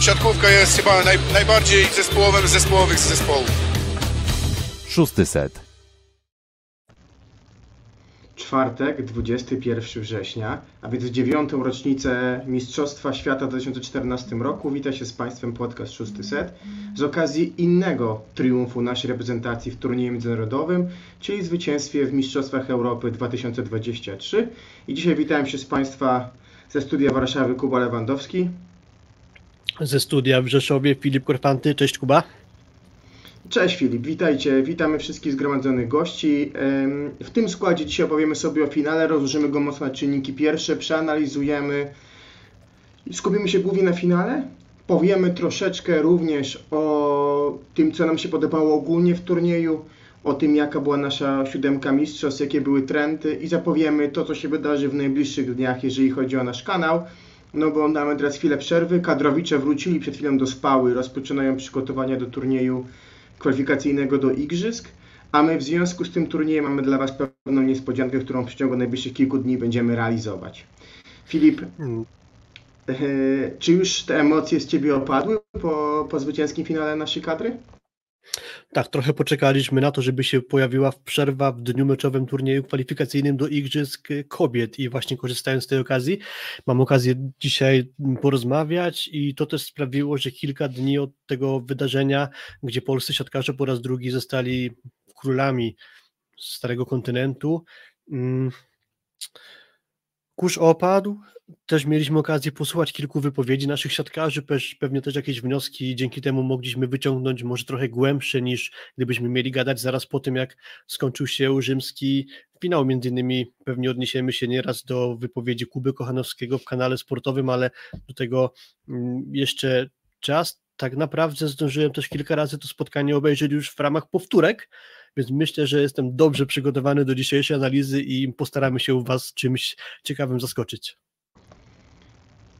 siatkówka jest chyba naj, najbardziej zespołowym z zespołowych zespołów. Szósty set. Czwartek, 21 września, a więc dziewiątą rocznicę Mistrzostwa Świata w 2014 roku. Wita się z Państwem podcast Szósty Set z okazji innego triumfu naszej reprezentacji w turnieju międzynarodowym, czyli zwycięstwie w Mistrzostwach Europy 2023. I dzisiaj witam się z Państwa ze studia Warszawy Kuba Lewandowski. Ze studia w Rzeszowie Filip Korfanty. Cześć Kuba. Cześć Filip, witajcie. Witamy wszystkich zgromadzonych gości. W tym składzie dzisiaj opowiemy sobie o finale, rozłożymy go mocno na czynniki pierwsze, przeanalizujemy skupimy się głównie na finale. Powiemy troszeczkę również o tym, co nam się podobało ogólnie w turnieju, o tym, jaka była nasza siódemka mistrzostw, jakie były trendy i zapowiemy to, co się wydarzy w najbliższych dniach, jeżeli chodzi o nasz kanał. No bo mamy teraz chwilę przerwy. Kadrowicze wrócili przed chwilą do spały, rozpoczynają przygotowania do turnieju kwalifikacyjnego do Igrzysk, a my w związku z tym turniejem mamy dla Was pewną niespodziankę, którą w przeciągu najbliższych kilku dni będziemy realizować. Filip, mm. e, czy już te emocje z Ciebie opadły po, po zwycięskim finale naszej kadry? Tak, trochę poczekaliśmy na to, żeby się pojawiła przerwa w dniu meczowym turnieju kwalifikacyjnym do Igrzysk Kobiet. I właśnie korzystając z tej okazji, mam okazję dzisiaj porozmawiać i to też sprawiło, że kilka dni od tego wydarzenia, gdzie polscy siatkarze po raz drugi zostali królami starego kontynentu, mm, kurz opadł, też mieliśmy okazję posłuchać kilku wypowiedzi naszych siatkarzy, pewnie też jakieś wnioski dzięki temu mogliśmy wyciągnąć, może trochę głębsze niż gdybyśmy mieli gadać zaraz po tym, jak skończył się rzymski finał. Między innymi pewnie odniesiemy się nieraz do wypowiedzi Kuby Kochanowskiego w kanale sportowym, ale do tego mm, jeszcze czas. Tak naprawdę zdążyłem też kilka razy to spotkanie obejrzeć już w ramach powtórek, więc myślę, że jestem dobrze przygotowany do dzisiejszej analizy i postaramy się Was czymś ciekawym zaskoczyć.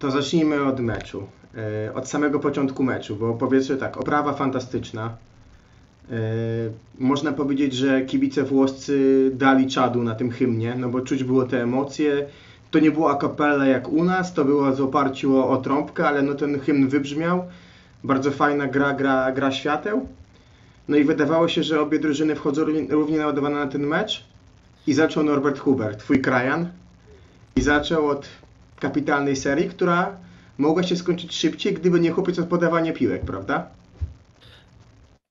To zacznijmy od meczu. E, od samego początku meczu, bo powiedzmy tak, oprawa fantastyczna. E, można powiedzieć, że kibice włoscy dali czadu na tym hymnie, no bo czuć było te emocje. To nie było a cappella jak u nas, to było w oparciu o, o trąbkę, ale no ten hymn wybrzmiał. Bardzo fajna gra, gra, gra świateł. No i wydawało się, że obie drużyny wchodzą równie naładowane na ten mecz. I zaczął Norbert Huber, twój krajan. I zaczął od kapitalnej serii, która mogła się skończyć szybciej, gdyby nie chłopiec od podawania piłek, prawda?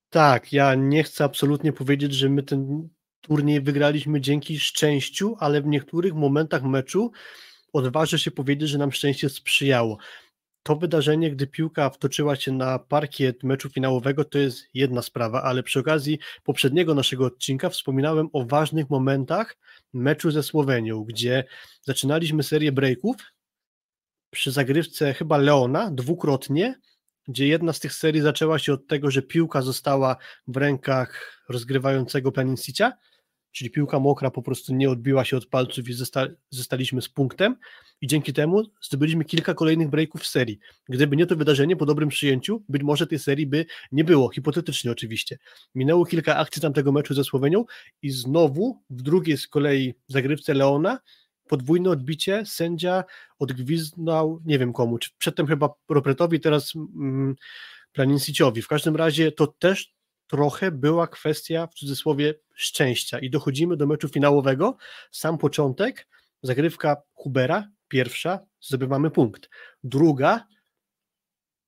Tak, ja nie chcę absolutnie powiedzieć, że my ten turniej wygraliśmy dzięki szczęściu, ale w niektórych momentach meczu odważę się powiedzieć, że nam szczęście sprzyjało. To wydarzenie, gdy piłka wtoczyła się na parkiet meczu finałowego, to jest jedna sprawa, ale przy okazji poprzedniego naszego odcinka wspominałem o ważnych momentach meczu ze Słowenią, gdzie zaczynaliśmy serię breaków, przy zagrywce chyba Leona dwukrotnie, gdzie jedna z tych serii zaczęła się od tego, że piłka została w rękach rozgrywającego Planincicia, czyli piłka mokra po prostu nie odbiła się od palców i zosta zostaliśmy z punktem i dzięki temu zdobyliśmy kilka kolejnych breaków w serii. Gdyby nie to wydarzenie po dobrym przyjęciu, być może tej serii by nie było, hipotetycznie oczywiście. Minęło kilka akcji tamtego meczu ze Słowenią i znowu w drugiej z kolei zagrywce Leona podwójne odbicie, sędzia odgwizdał, nie wiem komu, czy przedtem chyba Robertowi, teraz mm, Planinciciowi. W każdym razie to też trochę była kwestia, w cudzysłowie, szczęścia. I dochodzimy do meczu finałowego. Sam początek, zagrywka Hubera, pierwsza, zdobywamy punkt. Druga,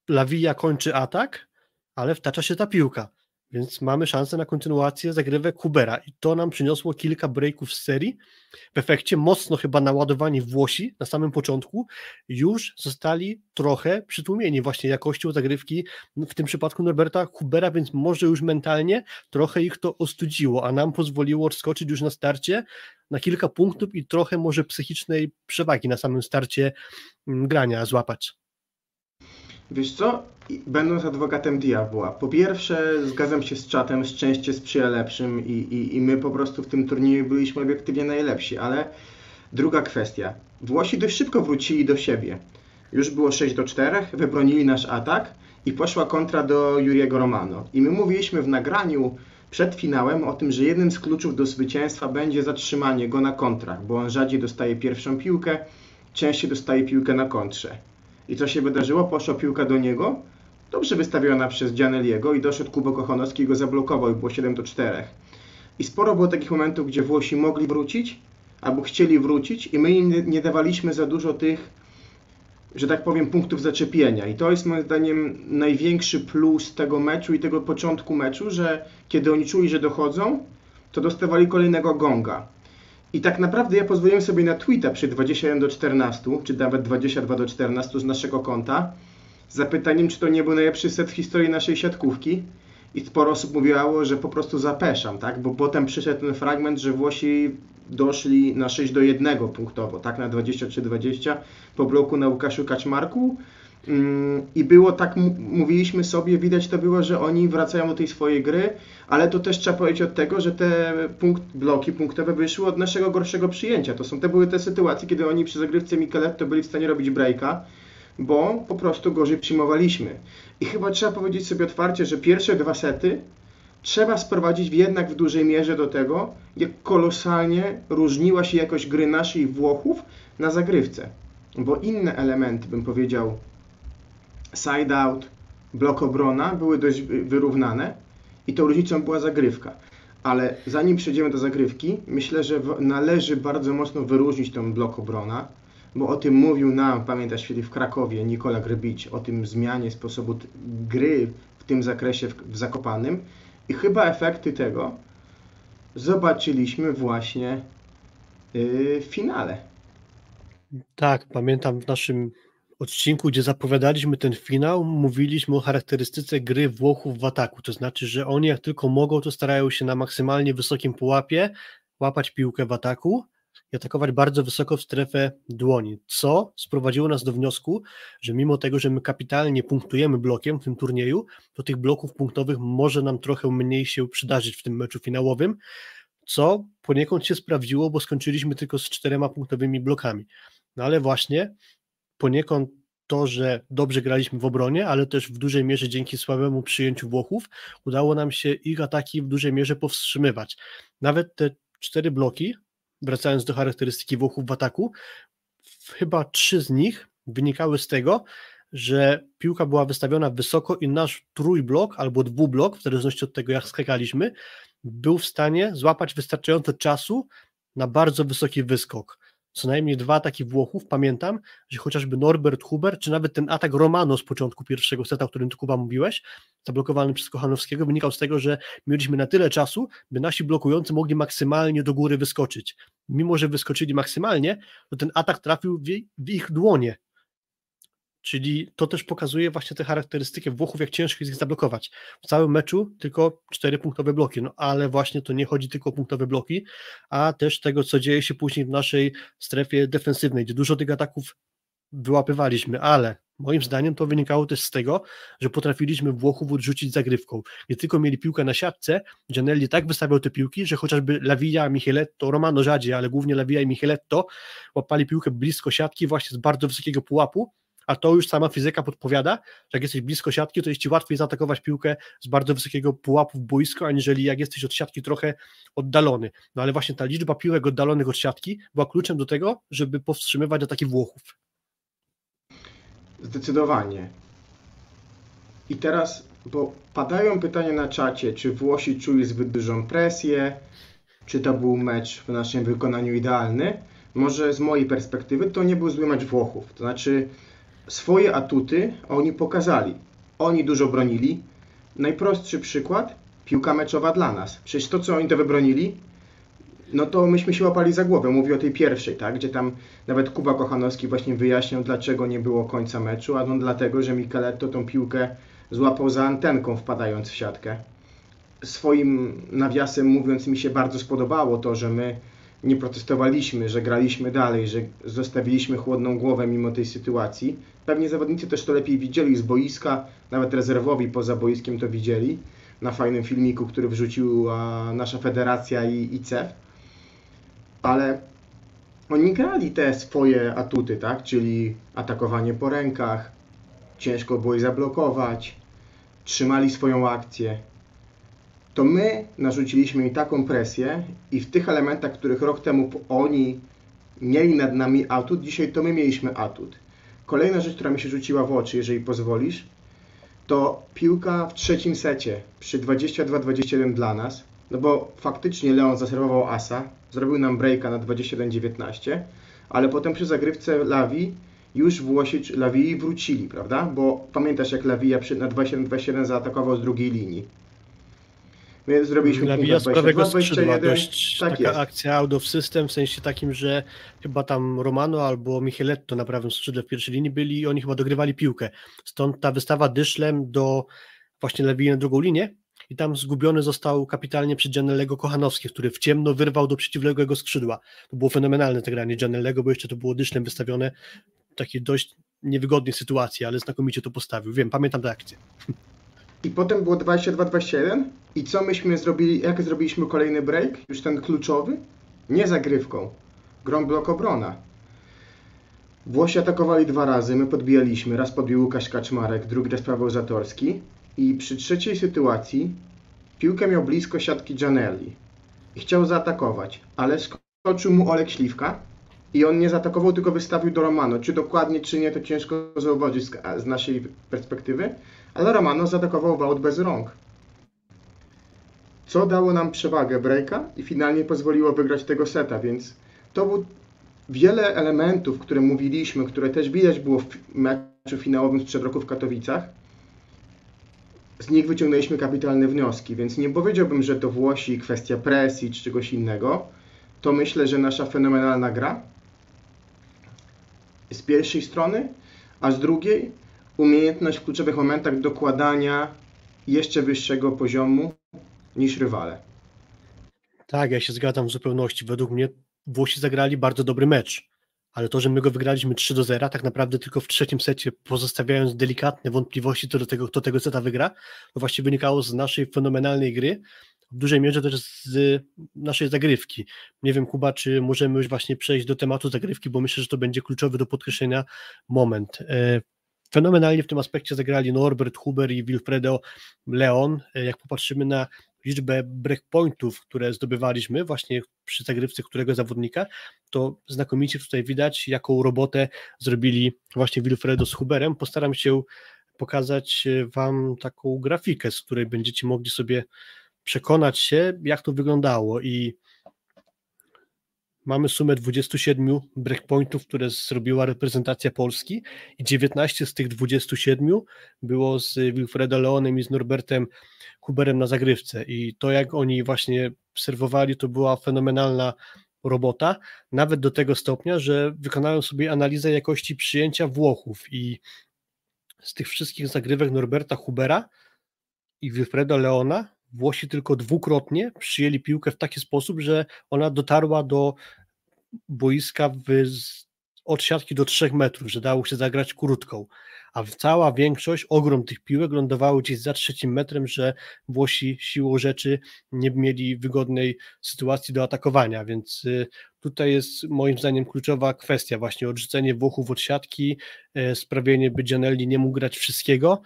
Lawija kończy atak, ale wtacza się ta piłka. Więc mamy szansę na kontynuację zagrywek Hubera i to nam przyniosło kilka breaków z serii. W efekcie mocno chyba naładowani Włosi na samym początku już zostali trochę przytłumieni właśnie jakością zagrywki, w tym przypadku Norberta Hubera, więc może już mentalnie trochę ich to ostudziło, a nam pozwoliło odskoczyć już na starcie na kilka punktów i trochę może psychicznej przewagi na samym starcie mm, grania złapać. Wiesz co? Będąc adwokatem diabła, po pierwsze zgadzam się z czatem, szczęście sprzyja lepszym i, i, i my po prostu w tym turnieju byliśmy obiektywnie najlepsi, ale druga kwestia. Włosi dość szybko wrócili do siebie. Już było 6 do 4, wybronili nasz atak i poszła kontra do Juriego Romano. I my mówiliśmy w nagraniu przed finałem o tym, że jednym z kluczów do zwycięstwa będzie zatrzymanie go na kontrach, bo on rzadziej dostaje pierwszą piłkę, częściej dostaje piłkę na kontrze. I co się wydarzyło? Poszła piłka do niego dobrze wystawiona przez Gianelliego i doszedł Kubo Kochanowski i go zablokował i było 7 do 4. I sporo było takich momentów, gdzie Włosi mogli wrócić albo chcieli wrócić i my im nie- dawaliśmy za dużo tych, że tak powiem, punktów zaczepienia. I to jest moim zdaniem największy plus tego meczu i tego początku meczu, że kiedy oni czuli, że dochodzą, to dostawali kolejnego gonga. I tak naprawdę ja pozwoliłem sobie na tweeta przy 21 do 14, czy nawet 22 do 14 z naszego konta, z zapytaniem, czy to nie był najlepszy set w historii naszej siatkówki. I sporo osób mówiło, że po prostu zapeszam, tak? Bo potem przyszedł ten fragment, że Włosi doszli na 6 do 1 punktowo, tak? Na 23-20 po bloku na Łukaszu Kaczmarku. Mm, I było tak, mówiliśmy sobie, widać to było, że oni wracają do tej swojej gry, ale to też trzeba powiedzieć od tego, że te punkt, bloki punktowe wyszły od naszego gorszego przyjęcia. To, są, to były te sytuacje, kiedy oni przy zagrywce Mikeletto byli w stanie robić breaka, bo po prostu gorzej przyjmowaliśmy. I chyba trzeba powiedzieć sobie otwarcie, że pierwsze dwa sety trzeba sprowadzić jednak w dużej mierze do tego, jak kolosalnie różniła się jakość gry naszej Włochów na zagrywce. Bo inne elementy, bym powiedział, side out, blok obrona były dość wy- wyrównane i tą różnicą była zagrywka. Ale zanim przejdziemy do zagrywki, myślę, że należy bardzo mocno wyróżnić tą blok obrona, bo o tym mówił nam, pamiętasz w Krakowie Nikola Grbić, o tym zmianie sposobu gry w tym zakresie w, w Zakopanym i chyba efekty tego zobaczyliśmy właśnie yy, w finale. Tak, pamiętam w naszym odcinku, gdzie zapowiadaliśmy ten finał, mówiliśmy o charakterystyce gry Włochów w ataku. To znaczy, że oni jak tylko mogą, to starają się na maksymalnie wysokim pułapie łapać piłkę w ataku i atakować bardzo wysoko w strefę dłoni, co sprowadziło nas do wniosku, że mimo tego, że my kapitalnie punktujemy blokiem w tym turnieju, to tych bloków punktowych może nam trochę mniej się przydarzyć w tym meczu finałowym, co poniekąd się sprawdziło, bo skończyliśmy tylko z czterema punktowymi blokami. No ale właśnie poniekąd to, że dobrze graliśmy w obronie, ale też w dużej mierze dzięki słabemu przyjęciu Włochów udało nam się ich ataki w dużej mierze powstrzymywać. Nawet te cztery bloki, wracając do charakterystyki Włochów w ataku, chyba trzy z nich wynikały z tego, że piłka była wystawiona wysoko i nasz trójblok albo dwublok, w zależności od tego jak skakaliśmy, był w stanie złapać wystarczająco czasu na bardzo wysoki wyskok. Co najmniej dwa ataki Włochów, pamiętam, że chociażby Norbert Huber, czy nawet ten atak Romano z początku pierwszego seta, o którym ty Kuba mówiłeś, zablokowany przez Kochanowskiego, wynikał z tego, że mieliśmy na tyle czasu, by nasi blokujący mogli maksymalnie do góry wyskoczyć. Mimo, że wyskoczyli maksymalnie, to ten atak trafił w ich dłonie. Czyli to też pokazuje właśnie tę charakterystykę Włochów, jak ciężko jest ich zablokować. W całym meczu tylko cztery punktowe bloki, no ale właśnie to nie chodzi tylko o punktowe bloki, a też tego, co dzieje się później w naszej strefie defensywnej, gdzie dużo tych ataków wyłapywaliśmy, ale moim zdaniem to wynikało też z tego, że potrafiliśmy Włochów odrzucić zagrywką. Nie tylko mieli piłkę na siatce, Gianelli tak wystawiał te piłki, że chociażby Lawija, Micheletto, Romano rzadziej, ale głównie Lawija i Micheletto łapali piłkę blisko siatki właśnie z bardzo wysokiego pułapu, a to już sama fizyka podpowiada, że jak jesteś blisko siatki, to jest ci łatwiej zaatakować piłkę z bardzo wysokiego pułapu w boisko, aniżeli jak jesteś od siatki trochę oddalony. No ale właśnie ta liczba piłek oddalonych od siatki była kluczem do tego, żeby powstrzymywać ataki Włochów. Zdecydowanie. I teraz, bo padają pytania na czacie, czy Włosi czuli zbyt dużą presję, czy to był mecz w naszym wykonaniu idealny. Może z mojej perspektywy to nie był zły mecz Włochów. To znaczy, swoje atuty oni pokazali. Oni dużo bronili. Najprostszy przykład, piłka meczowa dla nas. Przecież to, co oni to wybronili, no to myśmy się łapali za głowę. Mówię o tej pierwszej, tak? Gdzie tam nawet Kuba Kochanowski właśnie wyjaśniał, dlaczego nie było końca meczu, a no dlatego, że Micheletto tą piłkę złapał za antenką wpadając w siatkę. Swoim nawiasem mówiąc mi się bardzo spodobało to, że my nie protestowaliśmy, że graliśmy dalej, że zostawiliśmy chłodną głowę mimo tej sytuacji. Pewnie zawodnicy też to lepiej widzieli z boiska, nawet rezerwowi poza boiskiem to widzieli na fajnym filmiku, który wrzuciła nasza federacja i, i CEF. Ale oni grali te swoje atuty, tak? Czyli atakowanie po rękach, ciężko było ich zablokować, trzymali swoją akcję. To my narzuciliśmy im taką presję i w tych elementach, których rok temu oni mieli nad nami atut, dzisiaj to my mieliśmy atut. Kolejna rzecz, która mi się rzuciła w oczy, jeżeli pozwolisz, to piłka w trzecim secie przy 22-21 dla nas, no bo faktycznie Leon zaserwował asa, zrobił nam breaka na 21-19, ale potem przy zagrywce Lawi już Włosi Lawii wrócili, prawda? Bo pamiętasz jak Lawija na 27-27 zaatakował z drugiej linii. My zrobiliśmy Lawija z prawego 22, skrzydła, 21. dość Tak taka jest. akcja out of system, w sensie takim, że chyba tam Romano albo Micheletto na prawym skrzydle w pierwszej linii byli i oni chyba dogrywali piłkę. Stąd ta wystawa dyszlem do właśnie Lewii na drugą linię i tam zgubiony został kapitalnie przez Gianellego Kochanowski, który w ciemno wyrwał do przeciwległego skrzydła. To było fenomenalne to granie Gianellego, bo jeszcze to było dyszlem wystawione w takiej dość niewygodnej sytuacji, ale znakomicie to postawił. Wiem, pamiętam tę akcję. I potem było 22-21 i co myśmy zrobili, jak zrobiliśmy kolejny break, już ten kluczowy? Nie zagrywką, grą blok obrona. Włosi atakowali dwa razy, my podbijaliśmy, raz podbił Łukasz Kaczmarek, drugi raz Paweł Zatorski i przy trzeciej sytuacji piłkę miał blisko siatki Gianelli. I chciał zaatakować, ale skoczył mu Olek Śliwka i on nie zaatakował, tylko wystawił do Romano. Czy dokładnie, czy nie, to ciężko zauważyć z, z naszej perspektywy, ale Romano zaatakował Wout bez rąk. Co dało nam przewagę breaka i finalnie pozwoliło wygrać tego seta, więc to był wiele elementów, które mówiliśmy, które też widać było w meczu finałowym sprzed roku w Katowicach. Z nich wyciągnęliśmy kapitalne wnioski, więc nie powiedziałbym, że to Włosi kwestia presji czy czegoś innego. To myślę, że nasza fenomenalna gra z pierwszej strony, a z drugiej umiejętność w kluczowych momentach dokładania jeszcze wyższego poziomu niż rywale. Tak, ja się zgadzam w zupełności. Według mnie Włosi zagrali bardzo dobry mecz, ale to, że my go wygraliśmy 3 do 0, tak naprawdę tylko w trzecim secie, pozostawiając delikatne wątpliwości co do tego, kto tego seta wygra, to właśnie wynikało z naszej fenomenalnej gry, w dużej mierze też z naszej zagrywki. Nie wiem, Kuba, czy możemy już właśnie przejść do tematu zagrywki, bo myślę, że to będzie kluczowy do podkreślenia moment. E, Fenomenalnie w tym aspekcie zagrali Norbert Huber i Wilfredo Leon. E, Jak popatrzymy na liczbę breakpointów, które zdobywaliśmy właśnie przy zagrywce którego zawodnika, to znakomicie tutaj widać, jaką robotę zrobili właśnie Wilfredo z Huberem. Postaram się pokazać e, Wam taką grafikę, z której będziecie mogli sobie przekonać się, jak to wyglądało i mamy sumę 27 breakpointów, które zrobiła reprezentacja Polski i 19 z tych 27 było z Wilfredo Leonem i z Norbertem Huberem na zagrywce. I to jak oni właśnie serwowali to była fenomenalna robota, nawet do tego stopnia, że wykonałem sobie analizę jakości przyjęcia Włochów i z tych wszystkich zagrywek Norberta Hubera i Wilfredo Leona Włosi tylko dwukrotnie przyjęli piłkę w taki sposób, że ona dotarła do boiska w, od siatki do 3 metrów, że dało się zagrać krótką, a cała większość, ogrom tych piłek lądowało gdzieś za trzecim metrem, że Włosi siłą rzeczy nie mieli wygodnej sytuacji do atakowania, więc y, tutaj jest moim zdaniem kluczowa kwestia, właśnie odrzucenie Włochów od siatki, e, sprawienie, by Gianelli nie mógł grać wszystkiego,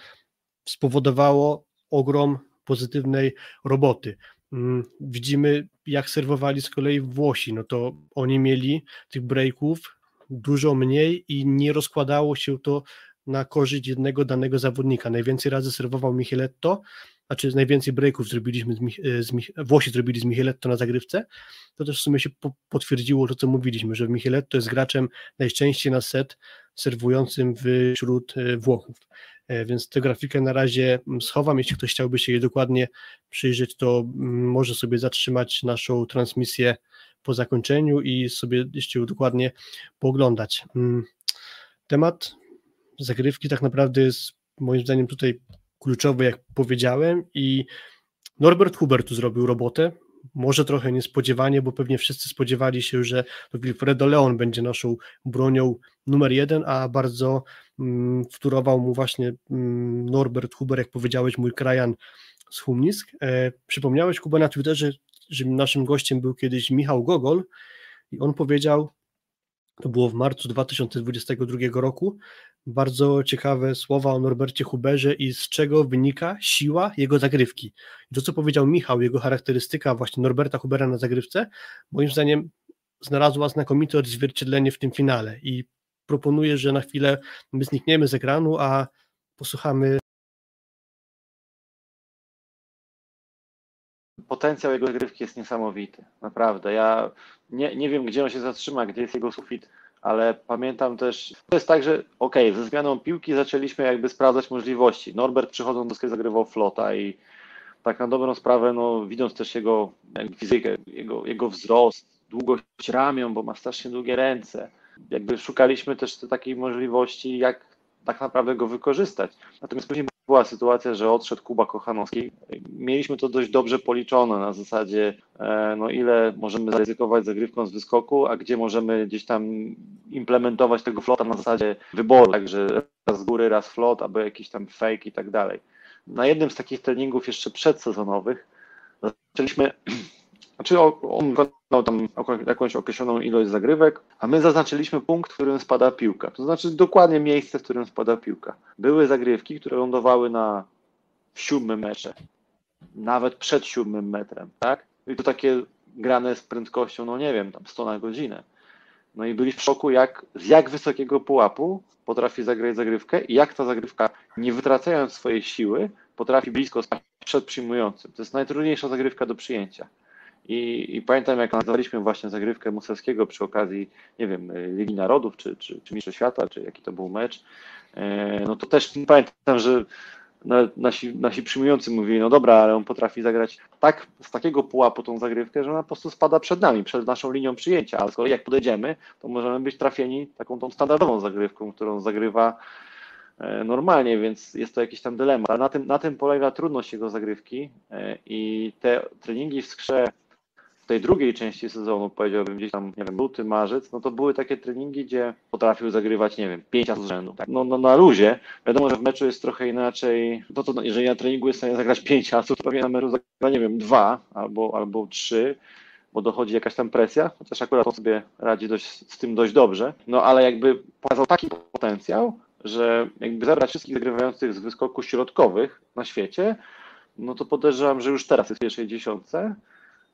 spowodowało ogrom pozytywnej roboty. Mm, Widzimy, jak serwowali z kolei Włosi. No to oni mieli tych breaków dużo mniej i nie rozkładało się to na korzyść jednego danego zawodnika. Najwięcej razy serwował Micheletto, znaczy najwięcej breaków zrobiliśmy z, z Włosi zrobili z Micheletto na zagrywce. To też w sumie się po- potwierdziło to, co mówiliśmy, że Micheletto jest graczem najczęściej na set serwującym wśród e, Włochów. E, Więc tę grafikę na razie mm, schowam. Jeśli ktoś chciałby się jej dokładnie przyjrzeć, to mm, może sobie zatrzymać naszą transmisję po zakończeniu i sobie jeszcze dokładnie pooglądać. Mm, Temat zagrywki tak naprawdę jest moim zdaniem tutaj kluczowy, jak powiedziałem, i Norbert Huber tu zrobił robotę. Może trochę niespodziewanie, bo pewnie wszyscy spodziewali się, że Wilfredo Leon będzie naszą bronią numer jeden, a bardzo wtórował mu właśnie mm, Norbert Huber, jak powiedziałeś, mój krajan z Humnisk. E, przypomniałeś, Kuba, na Twitterze, że naszym gościem był kiedyś Michał Gogol i on powiedział, to było w marcu 2022 roku, bardzo ciekawe słowa o Norbercie Huberze i z czego wynika siła jego zagrywki. I to, co powiedział Michał, jego charakterystyka właśnie Norberta Hubera na zagrywce, moim zdaniem znalazła znakomite odzwierciedlenie w tym finale i proponuję, że na chwilę my znikniemy z ekranu, a posłuchamy. Potencjał jego grywki jest niesamowity, naprawdę. Ja nie, nie wiem, gdzie on się zatrzyma, gdzie jest jego sufit, ale pamiętam też, to jest tak, że okej, okay, ze zmianą piłki zaczęliśmy jakby sprawdzać możliwości. Norbert przychodząc do skry zagrywał flota i tak na dobrą sprawę, no widząc też jego fizykę, jego, jego wzrost, długość ramion, bo ma strasznie długie ręce, jakby szukaliśmy też takiej możliwości, jak tak naprawdę go wykorzystać. Natomiast później była sytuacja, że odszedł Kuba Kochanowski. Mieliśmy to dość dobrze policzone na zasadzie, e, no ile możemy zaryzykować zagrywką z wyskoku, a gdzie możemy gdzieś tam implementować tego flota na zasadzie wyboru, także raz z góry, raz flot, albo jakiś tam fake i tak dalej. Na jednym z takich treningów jeszcze przedsezonowych zaczęliśmy znaczy on wykonał tam jakąś określoną ilość zagrywek, a my zaznaczyliśmy punkt, w którym spada piłka. To znaczy dokładnie miejsce, w którym spada piłka. Były zagrywki, które lądowały na siódmym metrze, nawet przed siódmym metrem, tak? I to takie grane z prędkością, no nie wiem, tam 100 na godzinę. No i byli w szoku, jak, z jak wysokiego pułapu potrafi zagrać zagrywkę i jak ta zagrywka, nie wytracając swojej siły, potrafi blisko spać przed przyjmującym. To jest najtrudniejsza zagrywka do przyjęcia. I, I, pamiętam, jak nazwaliśmy właśnie zagrywkę Musewskiego przy okazji, nie wiem, Ligi Narodów, czy, czy, czy Świata, czy jaki to był mecz, e, no to też pamiętam, że nasi, nasi przyjmujący mówili, no dobra, ale on potrafi zagrać tak, z takiego pułapu tą zagrywkę, że ona po prostu spada przed nami, przed naszą linią przyjęcia, ale z kolei jak podejdziemy, to możemy być trafieni taką tą standardową zagrywką, którą zagrywa e, normalnie, więc jest to jakiś tam dylemat. Na tym, na tym polega trudność jego zagrywki e, i te treningi w skrze tej drugiej części sezonu, powiedziałbym gdzieś tam, nie wiem, luty, marzec, no to były takie treningi, gdzie potrafił zagrywać, nie wiem, pięć razy z rzędu. Tak? No, no na luzie. Wiadomo, że w meczu jest trochę inaczej. No to jeżeli na treningu jest w stanie zagrać pięć asów, to pewnie na meczu zagra, nie wiem, dwa albo, albo trzy bo dochodzi jakaś tam presja, chociaż akurat on sobie radzi dość, z tym dość dobrze. No ale jakby pokazał taki potencjał, że jakby zebrać wszystkich zagrywających z wyskoków środkowych na świecie, no to podejrzewam, że już teraz jest w pierwszej dziesiątce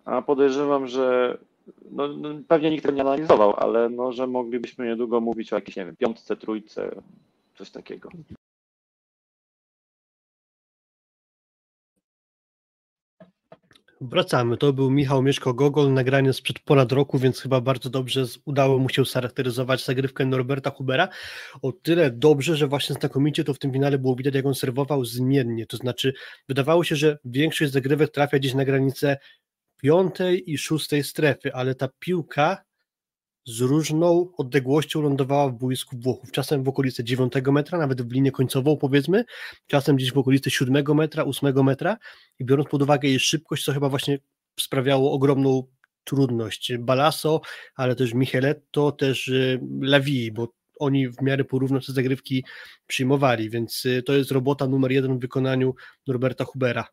a podejrzewam, że no, no, pewnie nikt tego nie analizował, ale no, że moglibyśmy niedługo mówić o jakiejś, nie wiem, piątce, trójce, coś takiego. Wracamy. To był Michał Mieszko-Gogol, nagranie sprzed ponad roku, więc chyba bardzo dobrze udało mu się scharakteryzować zagrywkę Norberta Hubera. O tyle dobrze, że właśnie znakomicie to w tym finale było widać, jak on serwował zmiennie. To znaczy, wydawało się, że większość zagrywek trafia gdzieś na granicę piątej i szóstej strefy, ale ta piłka z różną odległością lądowała w boisku Włochów. Czasem w okolicy 9 metra, nawet w linię końcową powiedzmy, czasem gdzieś w okolicy 7 metra, 8 metra i biorąc pod uwagę jej szybkość, co chyba właśnie sprawiało ogromną trudność. Balaso, ale też Micheletto, też y, Lavi, bo oni w miarę porówno te zagrywki przyjmowali, więc y, to jest robota numer jeden w wykonaniu Norberta Hubera.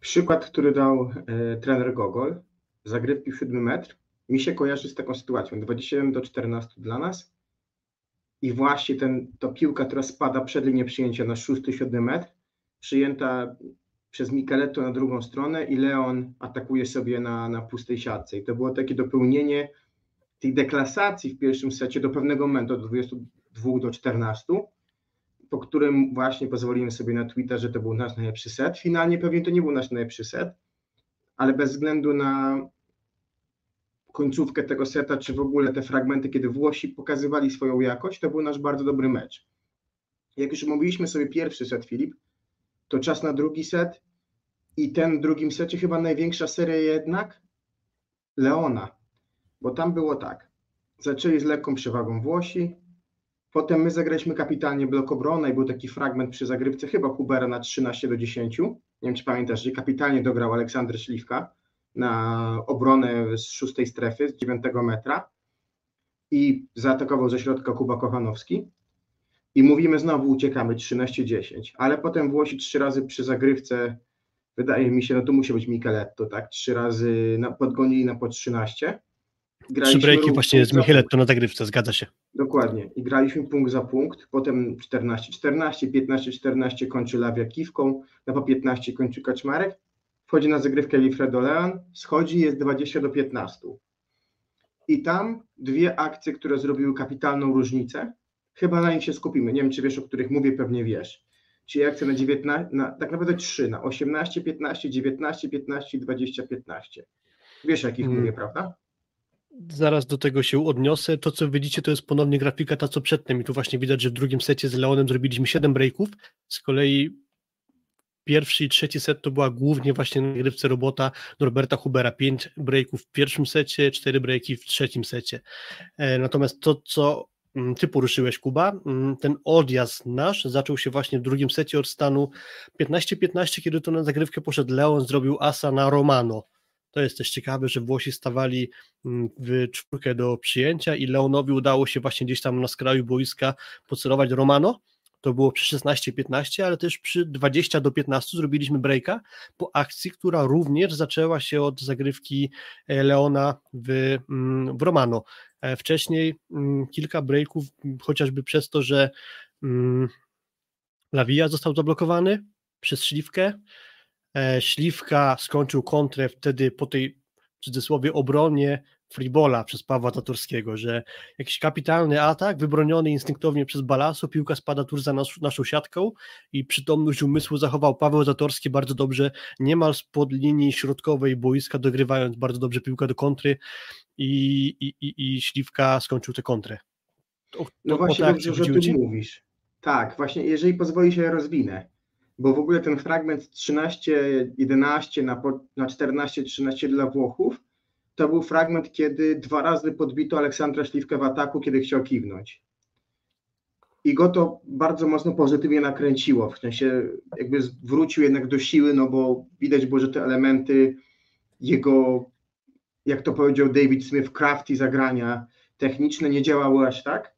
Przykład, który dał e, trener Gogol, zagrywki w 7 metr, mi się kojarzy z taką sytuacją. 27 do 14 dla nas i właśnie ten, to piłka, która spada przed linię przyjęcia na 6-7 metr, przyjęta przez Micheletto na drugą stronę i Leon atakuje sobie na, na pustej siatce. I to było takie dopełnienie tej deklasacji w pierwszym secie do pewnego momentu, od 22 do 14, po którym właśnie pozwoliłem sobie na Twitter, że to był nasz najlepszy set. Finalnie pewnie to nie był nasz najlepszy set, ale bez względu na końcówkę tego seta, czy w ogóle te fragmenty, kiedy Włosi pokazywali swoją jakość, to był nasz bardzo dobry mecz. Jak już mówiliśmy sobie pierwszy set, Filip, to czas na drugi set i ten w drugim secie chyba największa seria jednak Leona, bo tam było tak. Zaczęli z lekką przewagą Włosi, Potem my zagraliśmy kapitalnie blok obrony i był taki fragment przy zagrywce chyba Hubera na 13 do 10. Nie wiem, czy pamiętasz, gdzie kapitalnie dograł Aleksander Śliwka na obronę z szóstej strefy, z 9 metra i zaatakował ze środka Kuba Kochanowski. I mówimy znowu uciekamy 13-10, ale potem Włosi trzy razy przy zagrywce, wydaje mi się, no to musi być Micheletto, tak? Trzy razy na, podgonili na po 13 Trzy breaki właśnie z Micheletto na zagrywce, zgadza się. Dokładnie. I graliśmy punkt za punkt, potem 14-14, 15-14 kończy Lawia kiwką, na po 15 kończy Kaczmarek, wchodzi na zagrywkę Wilfredo Leon, schodzi jest 20 do 15. I tam dwie akcje, które zrobiły kapitalną różnicę, chyba na nich się skupimy. Nie wiem, czy wiesz, o których mówię, pewnie wiesz. Czyli akcja na 19, na, tak naprawdę 3, na 18, 15, 19, 15 20, 15. Wiesz, jakich Hmm. mówię, prawda? Zaraz do tego się odniosę. To, co widzicie, to jest ponownie grafika ta, co przedtem. I tu właśnie widać, że w drugim secie z Leonem zrobiliśmy 7 breaków. Z kolei pierwszy i trzeci set to była głównie właśnie na grywce robota Norberta Hubera. 5 breaków w pierwszym secie, 4 breaki w trzecim secie. E, Natomiast to, co mm, ty poruszyłeś, Kuba, mm, ten odjazd nasz zaczął się właśnie w drugim secie od stanu 15-15, kiedy to na zagrywkę poszedł Leon, zrobił asa na Romano. To jest też ciekawe, że Włosi stawali mm, w czwórkę do przyjęcia i Leonowi udało się właśnie gdzieś tam na skraju boiska pocelować Romano. To było przy 16-15, ale też przy 20 do 15 zrobiliśmy breaka po akcji, która również zaczęła się od zagrywki e, Leona w, mm, w Romano. E, Wcześniej mm, kilka breaków, chociażby przez to, że Lawija został zablokowany przez Śliwkę. E, Śliwka skończył kontrę wtedy po tej w cudzysłowie obronie freebola przez Pawła Tatorskiego, że jakiś kapitalny atak wybroniony instynktownie przez Balaso, piłka spada tuż za nas, naszą siatką i przytomność umysłu zachował Paweł Zatorski bardzo dobrze, niemal spod linii środkowej boiska, dogrywając bardzo dobrze piłkę do kontry i, i, i, i Śliwka skończył tę kontrę. To, No to, właśnie o te dobrze, że tu mówisz. Tak, właśnie, jeżeli pozwoli się, rozwinę. Bo w ogóle ten fragment 13-11 na, na 14-13 dla Włochów, to był fragment, kiedy dwa razy podbito Aleksandra Śliwkę w ataku, kiedy chciał kiwnąć. I go to bardzo mocno pozytywnie nakręciło, w sensie jakby wrócił jednak do siły, no bo widać było, że te elementy jego, jak to powiedział David Smith, crafty zagrania techniczne nie działały aż tak.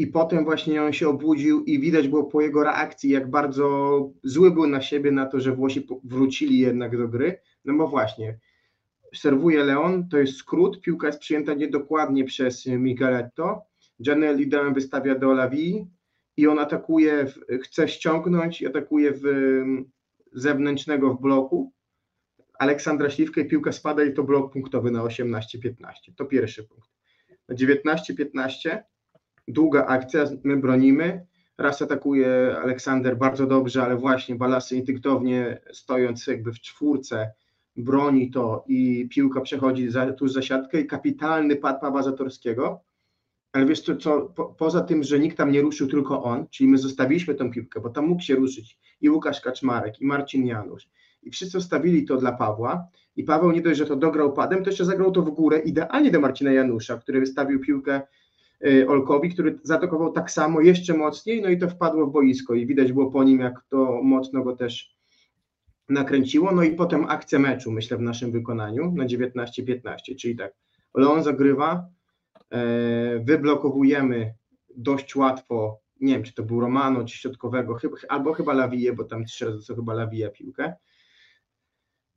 I potem właśnie on się obudził i widać było po jego reakcji, jak bardzo zły był na siebie, na to, że Włosi wrócili jednak do gry. No bo właśnie, serwuje Leon, to jest skrót, piłka jest przyjęta niedokładnie przez Micheletto, Gianelli idealnie wystawia do Lavi i on atakuje, chce ściągnąć i atakuje w mm, zewnętrznego w bloku. Aleksandra Śliwkę i piłka spada i to blok punktowy na 18-15. To pierwszy punkt. Na 19-15 długa akcja, my bronimy. Raz atakuje Aleksander bardzo dobrze, ale właśnie Balasy instynktownie stojąc jakby w czwórce broni to i piłka przechodzi za, tuż za siatkę i kapitalny pad Pawła Zatorskiego. Ale wiesz co, co po, poza tym, że nikt tam nie ruszył, tylko on, czyli my zostawiliśmy tą piłkę, bo tam mógł się ruszyć i Łukasz Kaczmarek, i Marcin Janusz. I wszyscy zostawili to dla Pawła. I Paweł nie dość, że to dograł padem, to jeszcze zagrał to w górę idealnie do Marcina Janusza, który wystawił piłkę Olkowi, który zaatakował tak samo, jeszcze mocniej, no i to wpadło w boisko i widać było po nim, jak to mocno go też nakręciło. No i potem akcja meczu, myślę, w naszym wykonaniu na 19-15, czyli tak, Leon zagrywa, e, wyblokowujemy dość łatwo, nie wiem, czy to był Romano, czy środkowego, albo chyba Lawije, bo tam trzy razy co chyba Lawija piłkę.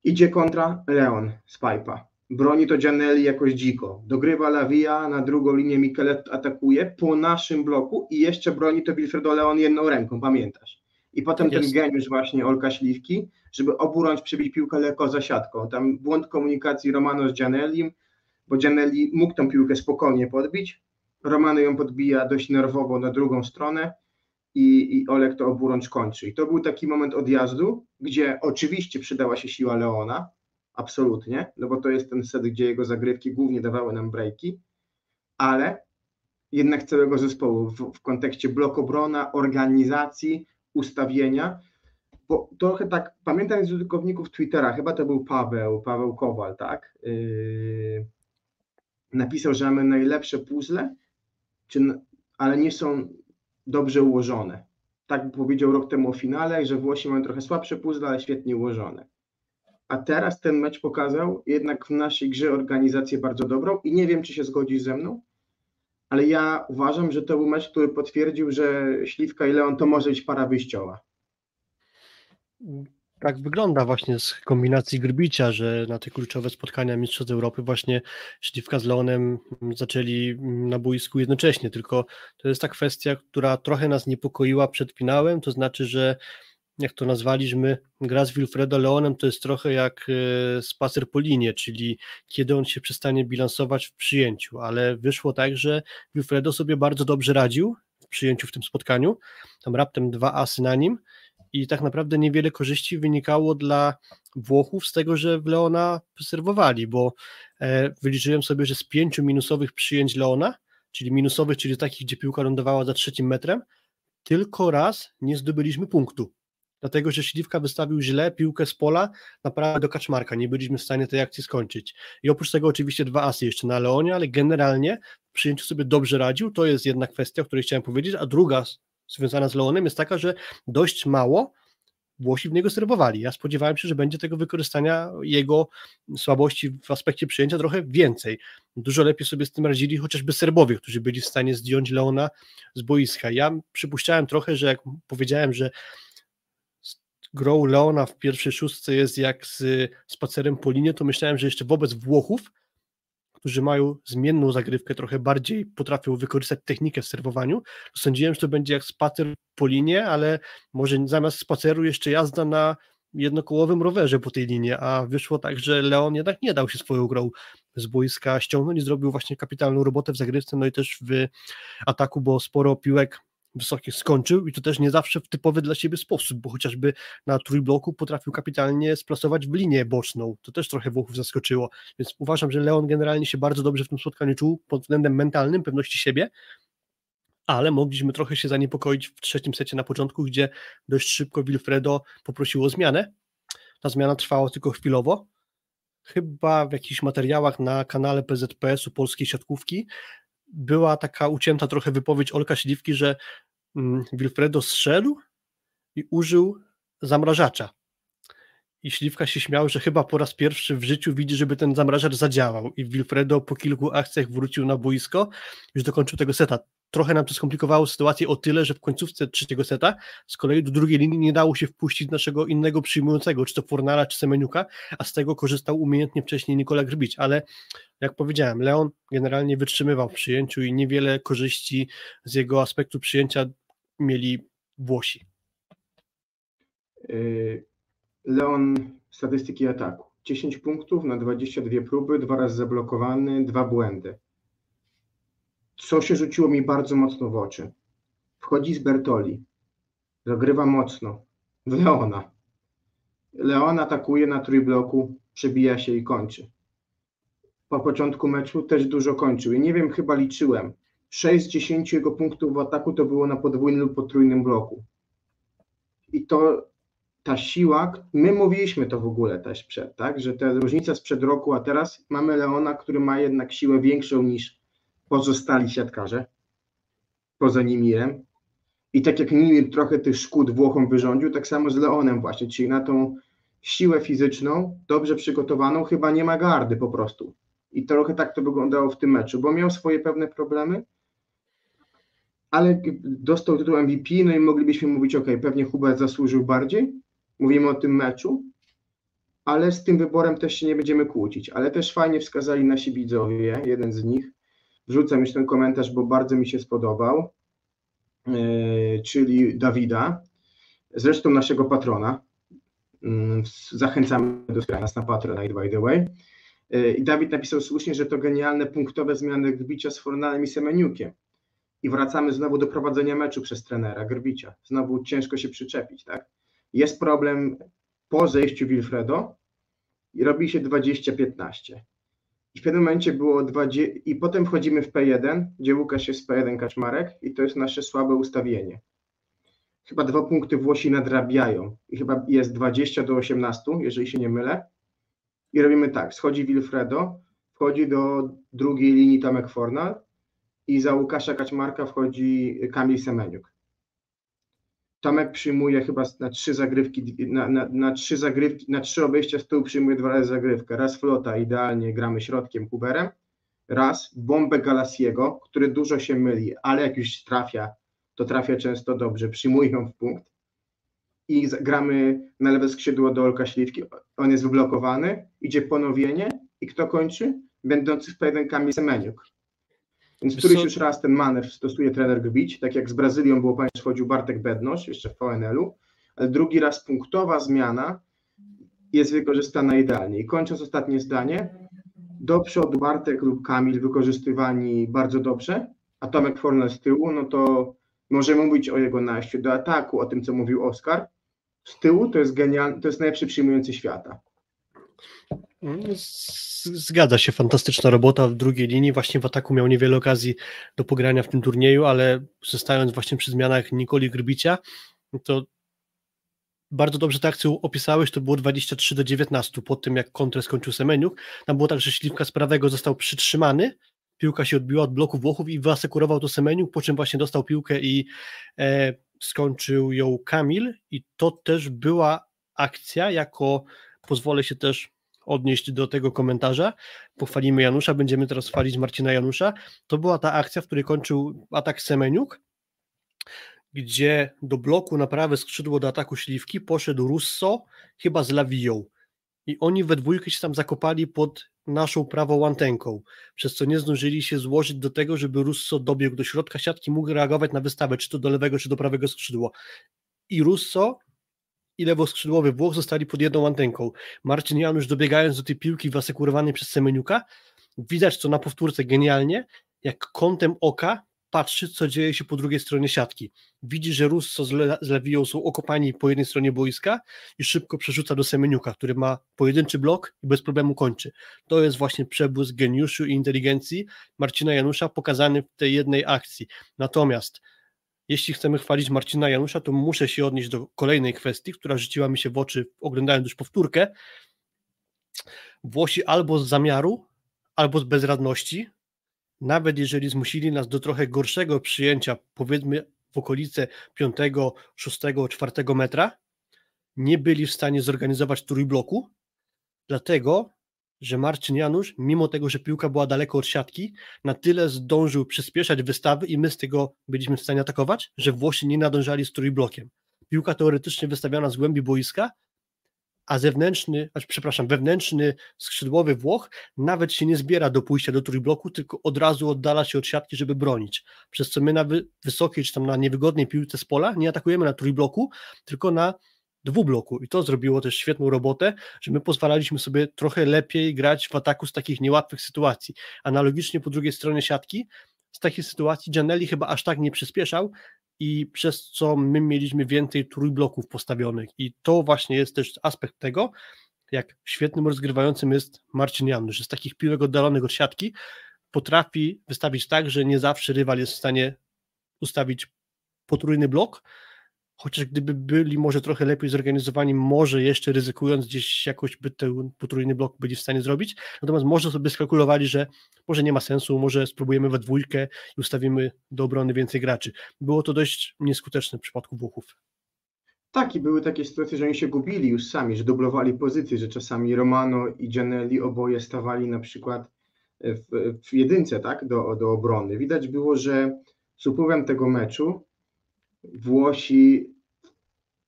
Idzie kontra Leon z Pipa. Broni to Gianelli jakoś dziko. Dogrywa Lawija, na drugą linię Michelet atakuje po naszym bloku i jeszcze broni to Wilfredo Leon jedną ręką, pamiętasz? I potem ten Jest. geniusz właśnie Olka Śliwki, żeby oburąć, przebić piłkę lekko za siatką. Tam błąd komunikacji Romano z Gianellim, bo Gianelli mógł tą piłkę spokojnie podbić. Romano ją podbija dość nerwowo na drugą stronę i, i Olek to oburącz kończy. I to był taki moment odjazdu, gdzie oczywiście przydała się siła Leona, absolutnie, no bo to jest ten set, gdzie jego zagrywki głównie dawały nam breaki, ale jednak całego zespołu w, w kontekście blokobrona, organizacji, ustawienia, bo trochę tak, pamiętam z użytkowników Twittera, chyba to był Paweł, Paweł Kowal, tak? Yy, napisał, że mamy najlepsze puzzle, czy, ale nie są dobrze ułożone. Tak powiedział rok temu o finale, że Włosi mają trochę słabsze puzzle, ale świetnie ułożone. A teraz ten mecz pokazał jednak w naszej grze organizację bardzo dobrą i nie wiem, czy się zgodzisz ze mną, ale ja uważam, że to był mecz, który potwierdził, że Śliwka i Leon to może być para wyjściowa. Tak wygląda właśnie z kombinacji Grbicia, że na te kluczowe spotkania Mistrzostw Europy właśnie Śliwka z Leonem zaczęli na boisku jednocześnie, tylko to jest ta kwestia, która trochę nas niepokoiła przed finałem, to znaczy, że jak to nazwaliśmy, gra z Wilfredo Leonem to jest trochę jak e, spacer po linie, czyli kiedy on się przestanie bilansować w przyjęciu, ale wyszło tak, że Wilfredo sobie bardzo dobrze radził w przyjęciu w tym spotkaniu, tam raptem dwa asy na nim i tak naprawdę niewiele korzyści wynikało dla Włochów z tego, że w Leona serwowali, bo e, wyliczyłem sobie, że z pięciu minusowych przyjęć Leona, czyli minusowych, czyli takich, gdzie piłka lądowała za trzecim metrem, tylko raz nie zdobyliśmy punktu. Dlatego, że Śliwka wystawił źle piłkę z pola naprawdę do kaczmarka. Nie byliśmy w stanie tej akcji skończyć. I oprócz tego oczywiście dwa asy jeszcze na Leonie, ale generalnie w przyjęciu sobie dobrze radził. To jest jedna kwestia, o której chciałem powiedzieć. A druga związana z Leonem jest taka, że dość mało Włosi w niego serwowali. Ja spodziewałem się, że będzie tego wykorzystania jego słabości w aspekcie przyjęcia trochę więcej. Dużo lepiej sobie z tym radzili chociażby Serbowie, którzy byli w stanie zdjąć Leona z boiska. Ja przypuszczałem trochę, że jak powiedziałem, że grą Leona w pierwszej szóstce jest jak z spacerem po linie, to myślałem, że jeszcze wobec Włochów, którzy mają zmienną zagrywkę, trochę bardziej potrafią wykorzystać technikę w serwowaniu, to sądziłem, że to będzie jak spacer po linie, ale może zamiast spaceru jeszcze jazda na jednokołowym rowerze po tej linie, a wyszło tak, że Leon jednak nie dał się swoją grą z boiska ściągnąć i zrobił właśnie kapitalną robotę w zagrywce, no i też w ataku, bo sporo piłek wysokich skończył i to też nie zawsze w typowy dla siebie sposób, bo chociażby na trójbloku potrafił kapitalnie splasować w linię boczną. To też trochę Włochów zaskoczyło, więc uważam, że Leon generalnie się bardzo dobrze w tym spotkaniu czuł pod względem mentalnym, pewności siebie, ale mogliśmy trochę się zaniepokoić w trzecim secie na początku, gdzie dość szybko Wilfredo poprosił o zmianę. Ta zmiana trwała tylko chwilowo. Chyba w jakichś materiałach na kanale PZPS-u Polskiej Siatkówki była taka ucięta trochę wypowiedź Olka Śliwki, że Wilfredo zszedł i użył zamrażacza. I Śliwka się śmiał, że chyba po raz pierwszy w życiu widzi, żeby ten zamrażacz zadziałał. I Wilfredo po kilku akcjach wrócił na boisko, już dokończył tego seta. Trochę nam to skomplikowało sytuację o tyle, że w końcówce trzeciego seta z kolei do drugiej linii nie dało się wpuścić naszego innego przyjmującego, czy to Fornala, czy Semeniuka, a z tego korzystał umiejętnie wcześniej Nikola Grbić. Ale jak powiedziałem, Leon generalnie wytrzymywał w przyjęciu i niewiele korzyści z jego aspektu przyjęcia mieli Włosi. Yy, Leon, statystyki ataku. 10 punktów na 22 próby, dwa razy zablokowany, dwa błędy. Co się rzuciło mi bardzo mocno w oczy? Wchodzi z Bertoli, zagrywa mocno w Leona. Leon atakuje na trójbloku, przebija się i kończy. Po początku meczu też dużo kończył i nie wiem, chyba liczyłem. 6 z 10 jego punktów w ataku to było na podwójnym lub potrójnym bloku. I to ta siła, my mówiliśmy to w ogóle też przed, tak, że ta różnica sprzed roku, a teraz mamy Leona, który ma jednak siłę większą niż pozostali siatkarze, poza Nimirem. I tak jak Nimir trochę tych szkód Włochom wyrządził, tak samo z Leonem właśnie, czyli na tą siłę fizyczną, dobrze przygotowaną, chyba nie ma gardy po prostu. I trochę tak to wyglądało w tym meczu, bo miał swoje pewne problemy, ale dostał tytuł MVP, no i moglibyśmy mówić, ok, pewnie Hubert zasłużył bardziej, mówimy o tym meczu, ale z tym wyborem też się nie będziemy kłócić. Ale też fajnie wskazali nasi widzowie, jeden z nich. Wrzucam już ten komentarz, bo bardzo mi się spodobał, yy, czyli Dawida, zresztą naszego patrona. Yy, zachęcamy do wspierania nas na Patronite, by the way. Yy, I Dawid napisał słusznie, że to genialne punktowe zmiany Grbicia z Fornalem i Semeniukiem. I wracamy znowu do prowadzenia meczu przez trenera Grbicia. Znowu ciężko się przyczepić, tak? jest problem po zejściu Wilfredo i robi się 20-15. I w pewnym momencie było 20, i potem wchodzimy w P1, gdzie Łukasz jest P1 Kaczmarek i to jest nasze słabe ustawienie. Chyba dwa punkty Włosi nadrabiają i chyba jest 20 do 18, jeżeli się nie mylę. I robimy tak, schodzi Wilfredo, wchodzi do drugiej linii Tomek Fornal i za Łukasza Kaczmarka wchodzi Kamil Semeniuk. Tomek przyjmuje chyba na trzy zagrywki, na, na, na, trzy zagrywki, na trzy obejścia tyłu przyjmuje dwa razy zagrywkę. Raz flota, idealnie gramy środkiem Huberem, raz bombę Galasiego, który dużo się myli, ale jak już trafia, to trafia często dobrze, przyjmuje ją w punkt. I gramy na lewe skrzydło do Olka Śliwki, on jest wyblokowany, idzie ponowienie i kto kończy? Będący w P1 Kamil Semeniuk. Więc któryś już raz ten manewr stosuje trener Gbić, tak jak z Brazylią było państwo chodził Bartek Bednosz, jeszcze w VNL-u, ale drugi raz punktowa zmiana jest wykorzystana idealnie. I kończąc ostatnie zdanie, do przodu Bartek lub Kamil wykorzystywani bardzo dobrze, a Tomek Fornel z tyłu, no to możemy mówić o jego najściu do ataku, o tym, co mówił Oskar, z tyłu to jest genialny, to jest najlepszy przyjmujący świata. Mm, z- Zgadza się, fantastyczna robota w drugiej linii. Właśnie w ataku miał niewiele okazji do pogrania w tym turnieju, ale zostając właśnie przy zmianach Nikoli Grbicia, to bardzo dobrze tę akcję opisałeś, to było 23 do 19 po tym, jak kontrę skończył Semeniuk. Tam było tak, że Śliwka z prawego został przytrzymany, piłka się odbiła od bloku Włochów i wyasekurował to Semeniuk, po czym właśnie dostał piłkę i e, skończył ją Kamil i to też była akcja jako, pozwolę się też odnieść do tego komentarza, pochwalimy Janusza, będziemy teraz chwalić Marcina Janusza, to była ta akcja, w której kończył atak Semeniuk, gdzie do bloku na prawe skrzydło do ataku Śliwki poszedł Russo, chyba z Lawiją. I oni we dwójkę się tam zakopali pod naszą prawą antenką, przez co nie zdążyli się złożyć do tego, żeby Russo dobiegł do środka siatki, mógł reagować na wystawę, czy to do lewego, czy do prawego skrzydła. I Russo i lewoskrzydłowy Włoch zostali pod jedną antenką. Marcin Janusz dobiegając do tej piłki wyasekurowanej przez Semeniuka, widać to na powtórce genialnie, jak kątem oka patrzy, co dzieje się po drugiej stronie siatki. Widzi, że Russo z, Le- z są okopani po jednej stronie boiska i szybko przerzuca do Semeniuka, który ma pojedynczy blok i bez problemu kończy. To jest właśnie przebłysk geniuszu i inteligencji Marcina Janusza pokazany w tej jednej akcji. Natomiast jeśli chcemy chwalić Marcina Janusza, to muszę się odnieść do kolejnej kwestii, która rzuciła mi się w oczy, oglądając już powtórkę. Włosi albo z zamiaru, albo z bezradności, nawet jeżeli zmusili nas do trochę gorszego przyjęcia, powiedzmy w okolice 5, 6, 4 metra, nie byli w stanie zorganizować trójbloku, dlatego że Marcin Janusz, mimo tego, że piłka była daleko od siatki, na tyle zdążył przyspieszać wystawy i my z tego byliśmy w stanie atakować, że Włosi nie nadążali z trójblokiem. Piłka teoretycznie wystawiona z głębi boiska, a zewnętrzny, przepraszam, wewnętrzny skrzydłowy Włoch nawet się nie zbiera do pójścia do trójbloku, tylko od razu oddala się od siatki, żeby bronić. Przez co my na wy- wysokiej czy tam na niewygodnej piłce z pola nie atakujemy na trójbloku, tylko na dwubloku. I to zrobiło też świetną robotę, że my pozwalaliśmy sobie trochę lepiej grać w ataku z takich niełatwych sytuacji. Analogicznie po drugiej stronie siatki, z takich sytuacji Gianelli chyba aż tak nie przyspieszał i przez co my mieliśmy więcej trójbloków postawionych. I to właśnie jest też aspekt tego, jak świetnym rozgrywającym jest Marcin Janusz, że z takich piłek oddalonych od siatki potrafi wystawić tak, że nie zawsze rywal jest w stanie ustawić potrójny blok, chociaż gdyby byli może trochę lepiej zorganizowani, może jeszcze ryzykując gdzieś jakoś by ten potrójny blok byli w stanie zrobić, natomiast może sobie skalkulowali, że może nie ma sensu, może spróbujemy we dwójkę i ustawimy do obrony więcej graczy. Było to dość nieskuteczne w przypadku Włochów. Tak, i były takie sytuacje, że oni się gubili już sami, że dublowali pozycje, że czasami Romano i Gianelli oboje stawali na przykład w, w jedynce, tak, do, do obrony. Widać było, że z upływem tego meczu Włosi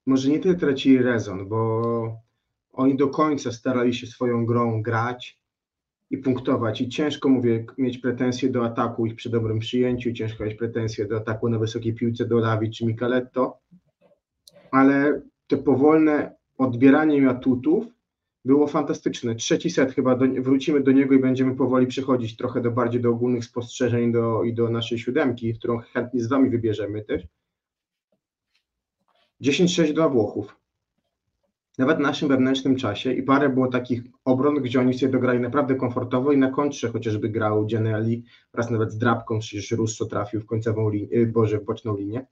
może nie tyle tracili rezon, bo oni do końca starali się swoją grą grać i punktować. I ciężko, mówię, mieć pretensje do ataku ich przy dobrym przyjęciu, ciężko mieć pretensje do ataku na wysokiej piłce do Lawi czy Michaletto, ale te powolne odbieranie atutów było fantastyczne. Trzeci set chyba, do, wrócimy do niego i będziemy powoli przechodzić trochę do bardziej do ogólnych spostrzeżeń do, i do naszej siódemki, którą chętnie z Wami wybierzemy też. 10-6 dla Włochów. Nawet w naszym wewnętrznym czasie i parę było takich obron, gdzie oni sobie dograli naprawdę komfortowo i na kontrze chociażby grał Gianelli wraz nawet z drapką, przecież Russo trafił w końcową linię, Boże, w boczną linię.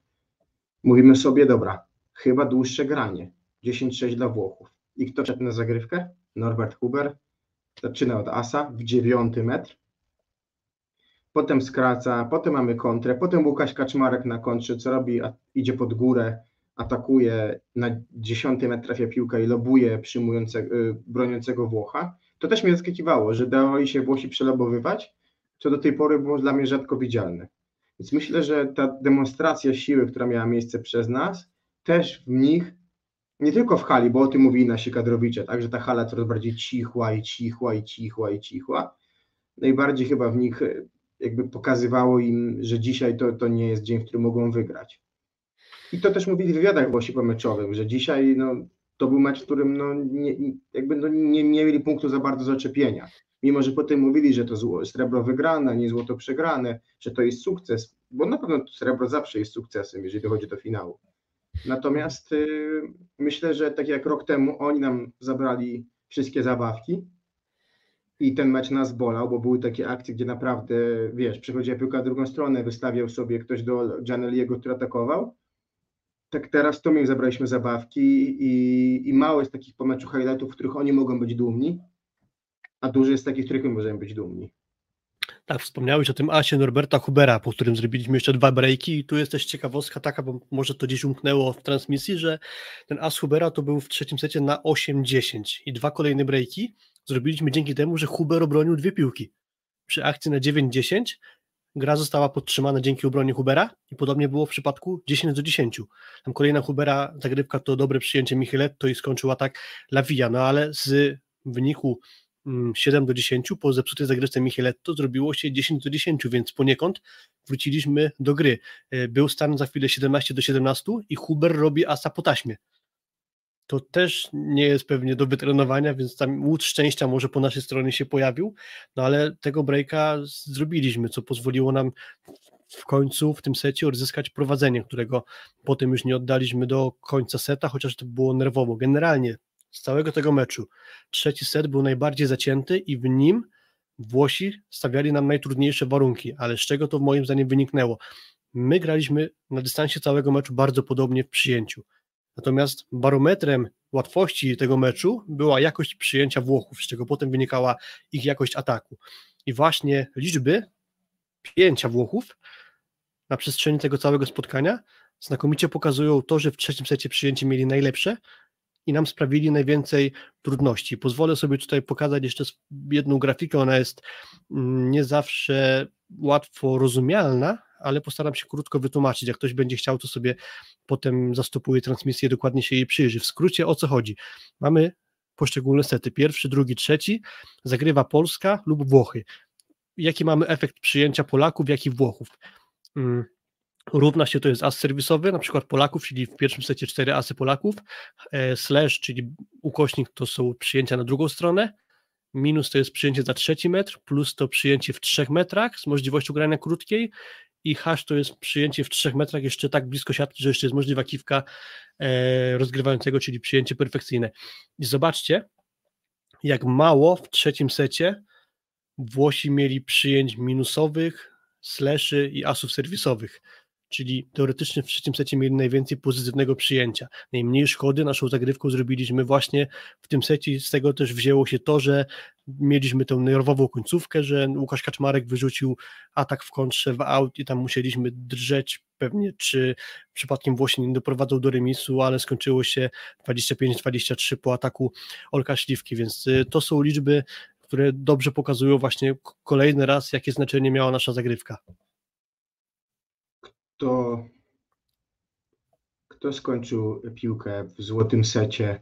Mówimy sobie, dobra, chyba dłuższe granie. 10-6 dla Włochów. I kto wszedł na zagrywkę? Norbert Huber. Zaczyna od asa w dziewiąty metr. Potem skraca, potem mamy kontrę, potem Łukasz Kaczmarek na kontrze, co robi? Idzie pod górę, atakuje, na dziesiąty metr trafia piłka i lobuje przyjmującego, y, broniącego Włocha. To też mnie zaskakiwało, że dawali się Włosi przelobowywać, co do tej pory było dla mnie rzadko widzialne. Więc myślę, że ta demonstracja siły, która miała miejsce przez nas, też w nich, nie tylko w hali, bo o tym mówili nasi kadrowicze, tak, że ta hala coraz bardziej cichła i cichła i cichła i cichła. Najbardziej chyba w nich y, jakby pokazywało im, że dzisiaj to, to nie jest dzień, w którym mogą wygrać. I to też mówili w wywiadach Włosi pomeczowych, że dzisiaj no, to był mecz, w którym no, nie, jakby no, nie, nie mieli punktu za bardzo zaczepienia. Mimo, że potem mówili, że to zło, srebro wygrane, nie złoto przegrane, że to jest sukces, bo na pewno srebro zawsze jest sukcesem, jeżeli dochodzi do finału. Natomiast y, myślę, że tak jak rok temu oni nam zabrali wszystkie zabawki i ten mecz nas bolał, bo były takie akcje, gdzie naprawdę, wiesz, przychodziła piłka w drugą stronę, wystawiał sobie ktoś do Janeliego, który atakował. Tak teraz to my im zabraliśmy zabawki i, i mało jest takich po meczu highlightów, w których oni mogą być dumni, a dużo jest takich, w których my możemy być dumni. Tak, wspomniałeś o tym asie Norberta Hubera, po którym zrobiliśmy jeszcze dwa breaki i tu jest też ciekawostka taka, bo może to gdzieś umknęło w transmisji, że ten as Hubera to był w trzecim secie na 8-10 i dwa kolejne breaki zrobiliśmy dzięki temu, że Huber obronił dwie piłki. Przy akcji na 9-10 gra została podtrzymana dzięki obronie Hubera i podobnie było w przypadku 10 do 10. Tam kolejna Hubera zagrywka to dobre przyjęcie Micheletto i skończyła tak Lawija, no ale z wyniku 7 mm, do 10, po zepsutej zagrywce Micheletto zrobiło się 10 do 10, więc poniekąd wróciliśmy do gry. E, był stan za chwilę 17 do 17 i Huber robi asa po taśmie. To też nie jest pewnie do wytrenowania, więc tam łód szczęścia może po naszej stronie się pojawił, no ale tego breaka zrobiliśmy, co pozwoliło nam w końcu w tym secie odzyskać prowadzenie, którego potem już nie oddaliśmy do końca seta, chociaż to było nerwowo. Generalnie z całego tego meczu. Trzeci set był najbardziej zacięty i w nim Włosi stawiali nam najtrudniejsze warunki, ale z czego to moim zdaniem wyniknęło? My graliśmy na dystansie całego meczu bardzo podobnie w przyjęciu. Natomiast barometrem łatwości tego meczu była jakość przyjęcia Włochów, z czego potem wynikała ich jakość ataku. I właśnie liczby przyjęcia Włochów na przestrzeni tego całego spotkania znakomicie pokazują to, że w trzecim secie przyjęcie mieli najlepsze, i nam sprawili najwięcej trudności. Pozwolę sobie tutaj pokazać jeszcze jedną grafikę, ona jest mm, nie zawsze łatwo rozumialna, ale postaram się krótko wytłumaczyć. Jak ktoś będzie chciał, to sobie potem zastopuje transmisję, dokładnie się jej przyjrzy. W skrócie o co chodzi? Mamy poszczególne sety. Pierwszy, drugi, trzeci zagrywa Polska lub Włochy. Jaki mamy efekt przyjęcia Polaków, jak i Włochów? Mm, Równa się to jest as serwisowy, na przykład Polaków, czyli w pierwszym secie cztery asy Polaków, e, slash, czyli ukośnik to są przyjęcia na drugą stronę, minus to jest przyjęcie za trzeci metr, plus to przyjęcie w trzech metrach z możliwością grania krótkiej i hash to jest przyjęcie w trzech metrach jeszcze tak blisko siatki, że jeszcze jest możliwa kiwka e, rozgrywającego, czyli przyjęcie perfekcyjne. I zobaczcie, jak mało w trzecim secie Włosi mieli przyjęć minusowych, slashy i asów serwisowych czyli teoretycznie w trzecim secie mieli najwięcej pozytywnego przyjęcia. Najmniej szkody naszą zagrywką zrobiliśmy właśnie w tym secie z tego też wzięło się to, że mieliśmy tę nerwową końcówkę, że Łukasz Kaczmarek wyrzucił atak w kontrze w aut i tam musieliśmy drżeć pewnie, czy przypadkiem Włosi nie doprowadzą do remisu, ale skończyło się 25-23 po ataku Olka Śliwki, więc y, to są liczby, które dobrze pokazują właśnie kolejny raz, jakie znaczenie miała nasza zagrywka kto, kto skończył piłkę w złotym secie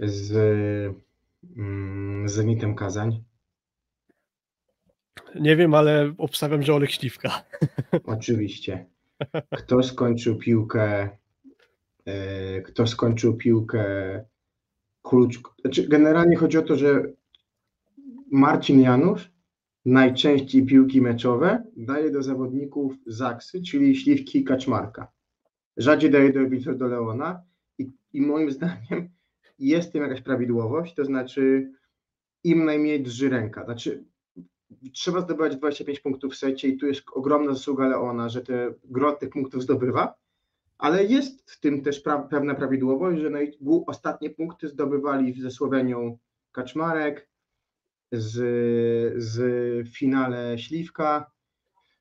z mm, Zenitem Kazań? Nie wiem, ale obstawiam, że Olek Śliwka. Oczywiście. Kto skończył piłkę e, kto skończył piłkę klucz. Znaczy, generalnie chodzi o to, że Marcin Janusz najczęściej piłki meczowe daje do zawodników Zaksy, czyli Śliwki Kaczmarka. Rzadziej daje do Wilfredo Leona i, i moim zdaniem jest tym jakaś prawidłowość, to znaczy im najmniej drży ręka. Znaczy trzeba zdobywać 25 punktów w secie i tu jest ogromna zasługa Leona, że te grot tych punktów zdobywa, ale jest w tym też pra pewna prawidłowość, że ostatnie punkty zdobywali ze Słowenią Kaczmarek, z, z finale Śliwka.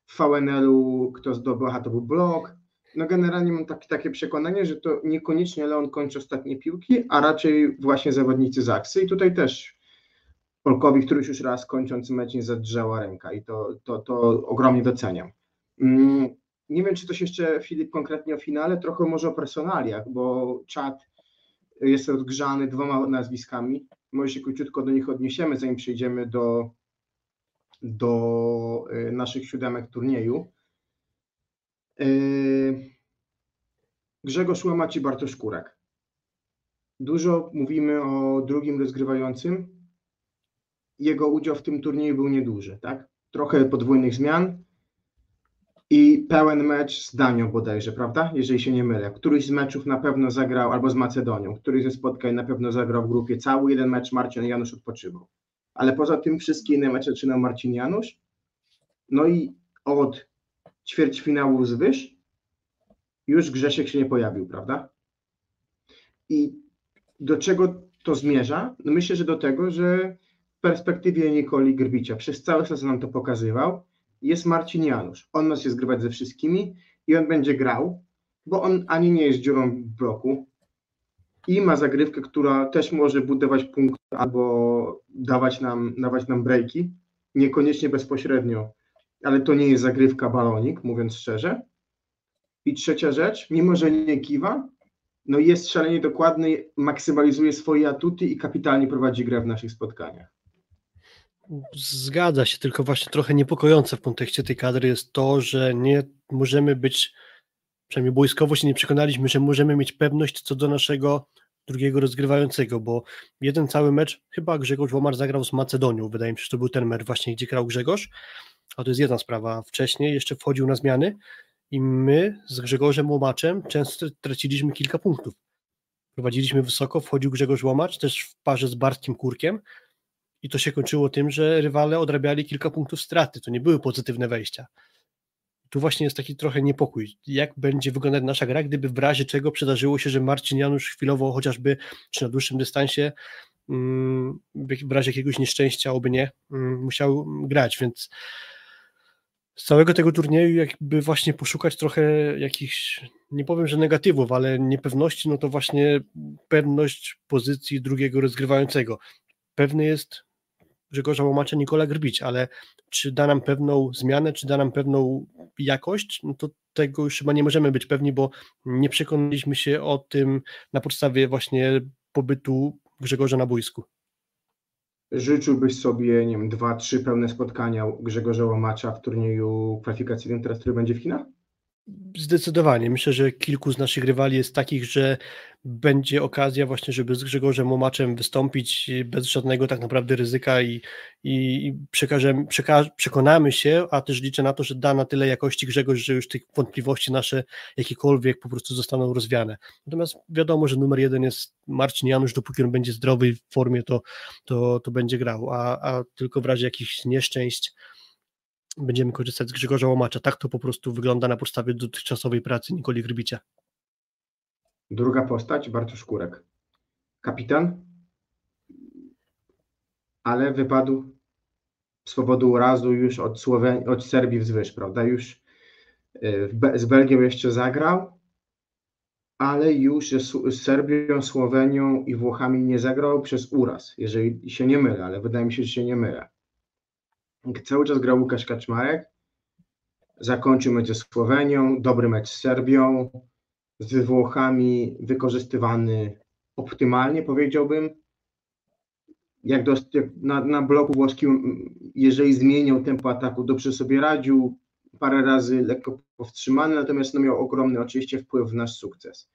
W VNL-u kto zdobył, aha, to był blok. No generalnie mam taki, takie przekonanie, że to niekoniecznie Leon kończy ostatnie piłki, a raczej właśnie zawodnicy Zaksy i tutaj też Polkowi któryś już raz kończąc mecz nie zadrżała ręka i to, to, to ogromnie doceniam. Mm, nie wiem, czy coś jeszcze Filip konkretnie o finale, trochę może o personaliach, bo czat jest rozgrzany dwoma nazwiskami może się króciutko do nich odniesiemy, zanim przejdziemy do, do y, naszych siódemek turnieju. Y, Grzegorz Łamacz i Bartosz Kurek. Dużo mówimy o drugim rozgrywającym. Jego udział w tym turnieju był nieduży, tak? Trochę podwójnych zmian. I pełen mecz z Danią bodajże, prawda? Jeżeli się nie mylę. Któryś z meczów na pewno zagrał, albo z Macedonią, któryś ze spotkań na pewno zagrał w grupie. Cały jeden mecz Marcin Janusz odpoczywał. Ale poza tym wszystkie inne mecze zaczynał Marcin Janusz. No i od ćwierćfinału zwyż już Grzesiek się nie pojawił, prawda? I do czego to zmierza? No myślę, że do tego, że w perspektywie Nikoli Grbicia przez cały sezon nam to pokazywał, jest Marcin Janusz. On ma się zgrywać ze wszystkimi i on będzie grał, bo on ani nie jest dziurą w bloku i ma zagrywkę, która też może budować punkt albo dawać nam, dawać nam breaki, niekoniecznie bezpośrednio, ale to nie jest zagrywka balonik, mówiąc szczerze. I trzecia rzecz, mimo że nie kiwa, no jest szalenie dokładny, maksymalizuje swoje atuty i kapitalnie prowadzi grę w naszych spotkaniach. Zgadza się, tylko właśnie trochę niepokojące w kontekście tej kadry jest to, że nie możemy być, przynajmniej wojskowo się nie przekonaliśmy, że możemy mieć pewność co do naszego drugiego rozgrywającego, bo jeden cały mecz, chyba Grzegorz Łomar zagrał z Macedonią, wydaje mi się, że to był ten mecz właśnie, gdzie grał Grzegorz, a to jest jedna sprawa. Wcześniej jeszcze wchodził na zmiany i my z Grzegorzem Łomaczem często traciliśmy kilka punktów. Prowadziliśmy wysoko, wchodził Grzegorz Łomacz, też w parze z Bartkiem Kurkiem, i to się kończyło tym, że rywale odrabiali kilka punktów straty. To nie były pozytywne wejścia. Tu właśnie jest taki trochę niepokój. Jak będzie wyglądać nasza gra, gdyby w razie czego przydarzyło się, że Marcin Janusz chwilowo chociażby, czy na dłuższym dystansie, mm, w razie jakiegoś nieszczęścia, oby nie, mm, musiał grać, więc z całego tego turnieju jakby właśnie poszukać trochę jakichś, nie powiem, że negatywów, ale niepewności, no to właśnie pewność pozycji drugiego rozgrywającego. Pewny jest Grzegorza Łomacza Nikola Grbić, ale czy da nam pewną zmianę, czy da nam pewną jakość, no to tego już chyba nie możemy być pewni, bo nie przekonaliśmy się o tym na podstawie właśnie pobytu Grzegorza na boisku. Życzyłbyś sobie, nie wiem, dwa, trzy pełne spotkania Grzegorza Łomacza w turnieju kwalifikacyjnym, teraz który będzie w Chinach? Zdecydowanie. Myślę, że kilku z naszych rywali jest takich, że będzie okazja właśnie, żeby z Grzegorzem Łomaczem wystąpić bez żadnego tak naprawdę ryzyka i, i przekażemy, przeka przekonamy się, a też liczę na to, że da na tyle jakości Grzegorz, że już tych wątpliwości nasze jakiekolwiek po prostu zostaną rozwiane. Natomiast wiadomo, że numer jeden jest Marcin Janusz, dopóki on będzie zdrowy w formie, to, to, to będzie grał, a, a tylko w razie jakichś nieszczęść będziemy korzystać z Grzegorza Łomacza. Tak to po prostu wygląda na podstawie dotychczasowej pracy Nikoli Grbicia. Druga postać, Bartosz Kurek. Kapitan, ale wypadł z powodu urazu już od, Słowen- od Serbii wzwyż, prawda? Już Be- z Belgią jeszcze zagrał, ale już z Serbią, Słowenią i Włochami nie zagrał przez uraz, jeżeli się nie mylę, ale wydaje mi się, że się nie mylę. Cały czas grał Łukasz Kaczmarek, zakończył mecz ze Słowenią, dobry mecz z Serbią, z Włochami wykorzystywany optymalnie, powiedziałbym. Jak, do, jak na, na bloku włoskim, jeżeli zmieniał tempo ataku, dobrze sobie radził, parę razy lekko powstrzymany, natomiast no miał ogromny oczywiście wpływ w nasz sukces.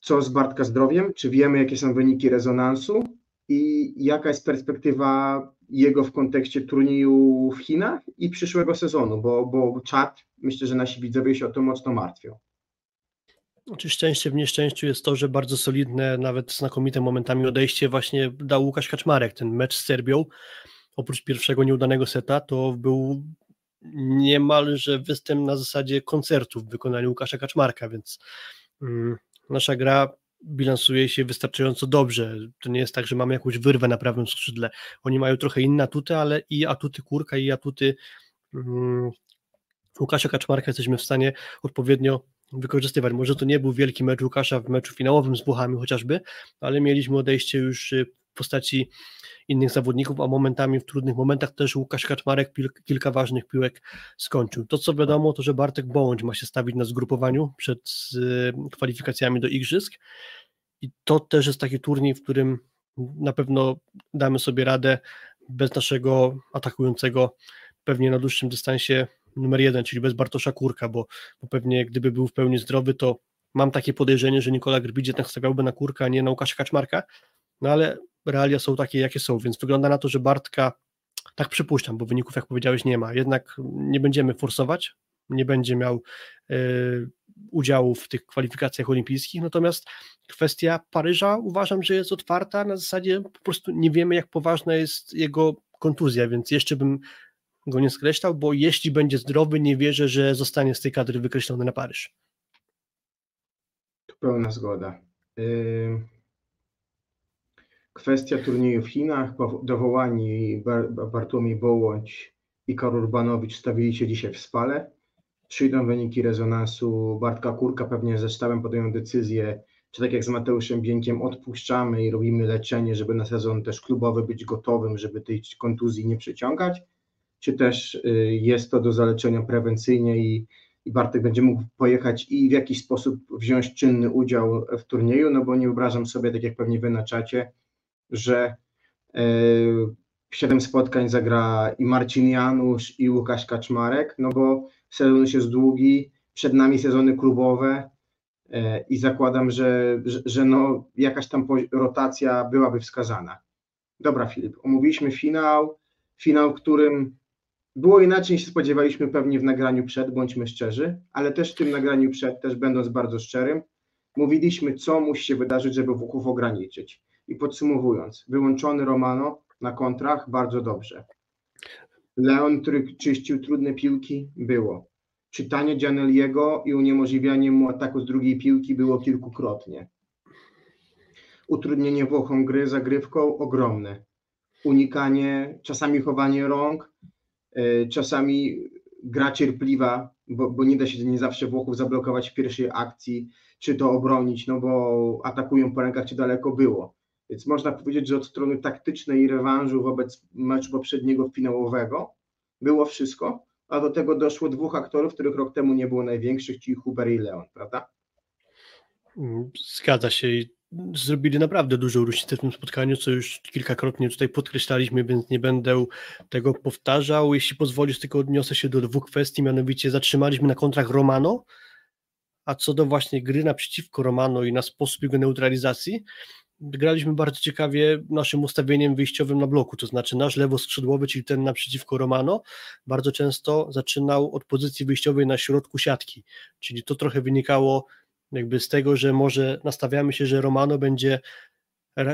Co z Bartka zdrowiem? Czy wiemy, jakie są wyniki rezonansu? I jaka jest perspektywa jego w kontekście turnieju w Chinach i przyszłego sezonu, bo, bo czat, myślę, że nasi widzowie się o to mocno martwią. Znaczy szczęście w nieszczęściu jest to, że bardzo solidne, nawet znakomite momentami odejście właśnie dał Łukasz Kaczmarek. Ten mecz z Serbią, oprócz pierwszego nieudanego seta, to był niemalże występ na zasadzie koncertu w wykonaniu Łukasza Kaczmarka, więc mm, nasza gra bilansuje się wystarczająco dobrze. To nie jest tak, że mamy jakąś wyrwę na prawym skrzydle. Oni mają trochę inne atuty, ale i atuty Kurka, i atuty mm, Łukasza Kaczmarka jesteśmy w stanie odpowiednio wykorzystywać. Może to nie był wielki mecz Łukasza w meczu finałowym z Buchami chociażby, ale mieliśmy odejście już y, w postaci innych zawodników, a momentami w trudnych momentach też Łukasz Kaczmarek kilka ważnych piłek skończył. To co wiadomo, to że Bartek Bołądź ma się stawić na zgrupowaniu przed y, kwalifikacjami do Igrzysk i to też jest taki turniej, w którym na pewno damy sobie radę bez naszego atakującego pewnie na dłuższym dystansie numer jeden, czyli bez Bartosza Kurka, bo, bo pewnie gdyby był w pełni zdrowy, to mam takie podejrzenie, że Nikola Grbidz jednak stawiałby na Kurka, a nie na Łukasza Kaczmarka, no ale realia są takie, jakie są, więc wygląda na to, że Bartka Tak przypuszczam, bo wyników, jak powiedziałeś, nie ma. Jednak nie będziemy forsować, nie będzie miał y, udziału w tych kwalifikacjach olimpijskich, natomiast kwestia Paryża uważam, że jest otwarta, na zasadzie po prostu nie wiemy, jak poważna jest jego kontuzja, więc jeszcze bym go nie skreślał, bo jeśli będzie zdrowy, nie wierzę, że zostanie z tej kadry wykreślony na Paryż. Tu pełna zgoda. Kwestia turnieju w Chinach. Dowołani Bartłomiej Bołądź i Karol Urbanowicz stawili się dzisiaj w spale. Przyjdą wyniki rezonansu. Bartka Kurka pewnie ze sztabem podejmą decyzję, czy tak jak z Mateuszem Bieńkiem odpuszczamy i robimy leczenie, żeby na sezon też klubowy być gotowym, żeby tej kontuzji nie przyciągać, czy też y, jest to do zaleczenia prewencyjnie i, i Bartek będzie mógł pojechać i w jakiś sposób wziąć czynny udział w turnieju, no bo nie wyobrażam sobie, tak jak pewnie wy na czacie, że y, siedem spotkań zagra i Marcin Janusz i Łukasz Kaczmarek, no bo sezon już jest długi, przed nami sezony klubowe, E, i zakładam, że, że, że no, jakaś tam rotacja byłaby wskazana. Dobra, Filip, omówiliśmy finał, finał, którym było inaczej niż spodziewaliśmy pewnie w nagraniu przed, bądźmy szczerzy, ale też w tym nagraniu przed, też będąc bardzo szczerym, mówiliśmy, co musi się wydarzyć, żeby Włochów ograniczyć. I podsumowując, wyłączony Romano na kontrach, bardzo dobrze. Leon, który czyścił trudne piłki, było czytanie Gianelliego i uniemożliwianie mu ataku z drugiej piłki było kilkukrotnie. Utrudnienie Włochom gry zagrywką ogromne. Unikanie, czasami chowanie rąk, czasami gra cierpliwa, bo, bo nie da się nie zawsze Włochów zablokować w pierwszej akcji, czy to obronić, no bo atakują po rękach, czy daleko było. Więc można powiedzieć, że od strony taktycznej i rewanżu wobec meczu poprzedniego finałowego było wszystko, a do tego doszło dwóch aktorów, których rok temu nie było największych, czyli Huber i Leon, prawda? Zgadza się zrobili naprawdę dużą różnicę w tym spotkaniu, co już kilkakrotnie tutaj podkreślaliśmy, więc nie będę tego powtarzał. Jeśli pozwolisz, tylko odniosę się do dwóch kwestii, mianowicie zatrzymaliśmy na kontrach Romano, a co do właśnie gry naprzeciwko Romano i na sposób jego neutralizacji, graliśmy bardzo ciekawie naszym ustawieniem wyjściowym na bloku, to znaczy nasz lewoskrzydłowy, czyli ten naprzeciwko Romano, bardzo często zaczynał od pozycji wyjściowej na środku siatki, czyli to trochę wynikało jakby z tego, że może nastawiamy się, że Romano będzie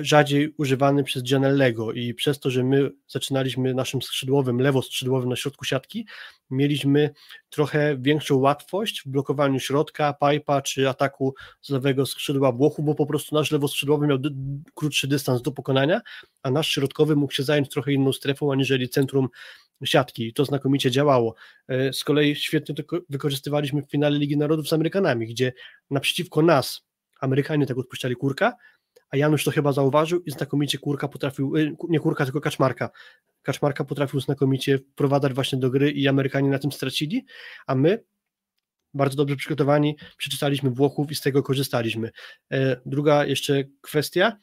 rzadziej używany przez Gianellego i przez to, że my zaczynaliśmy naszym skrzydłowym, lewoskrzydłowym na środku siatki, mieliśmy trochę większą łatwość w blokowaniu środka, pipa czy ataku z lewego skrzydła Włochu, bo po prostu nasz lewoskrzydłowy miał krótszy dystans do pokonania, a nasz środkowy mógł się zająć trochę inną strefą, aniżeli centrum siatki i to znakomicie działało. E, z kolei świetnie to wykorzystywaliśmy w finale Ligi Narodów z Amerykanami, gdzie naprzeciwko nas Amerykanie tak odpuszczali kurka, a Janusz to chyba zauważył i znakomicie Kurka potrafił, y, nie Kurka, tylko Kaczmarka. Kaczmarka potrafił znakomicie wprowadzać właśnie do gry i Amerykanie na tym stracili, a my bardzo dobrze przygotowani, przeczytaliśmy Włochów i z tego korzystaliśmy. E, druga jeszcze kwestia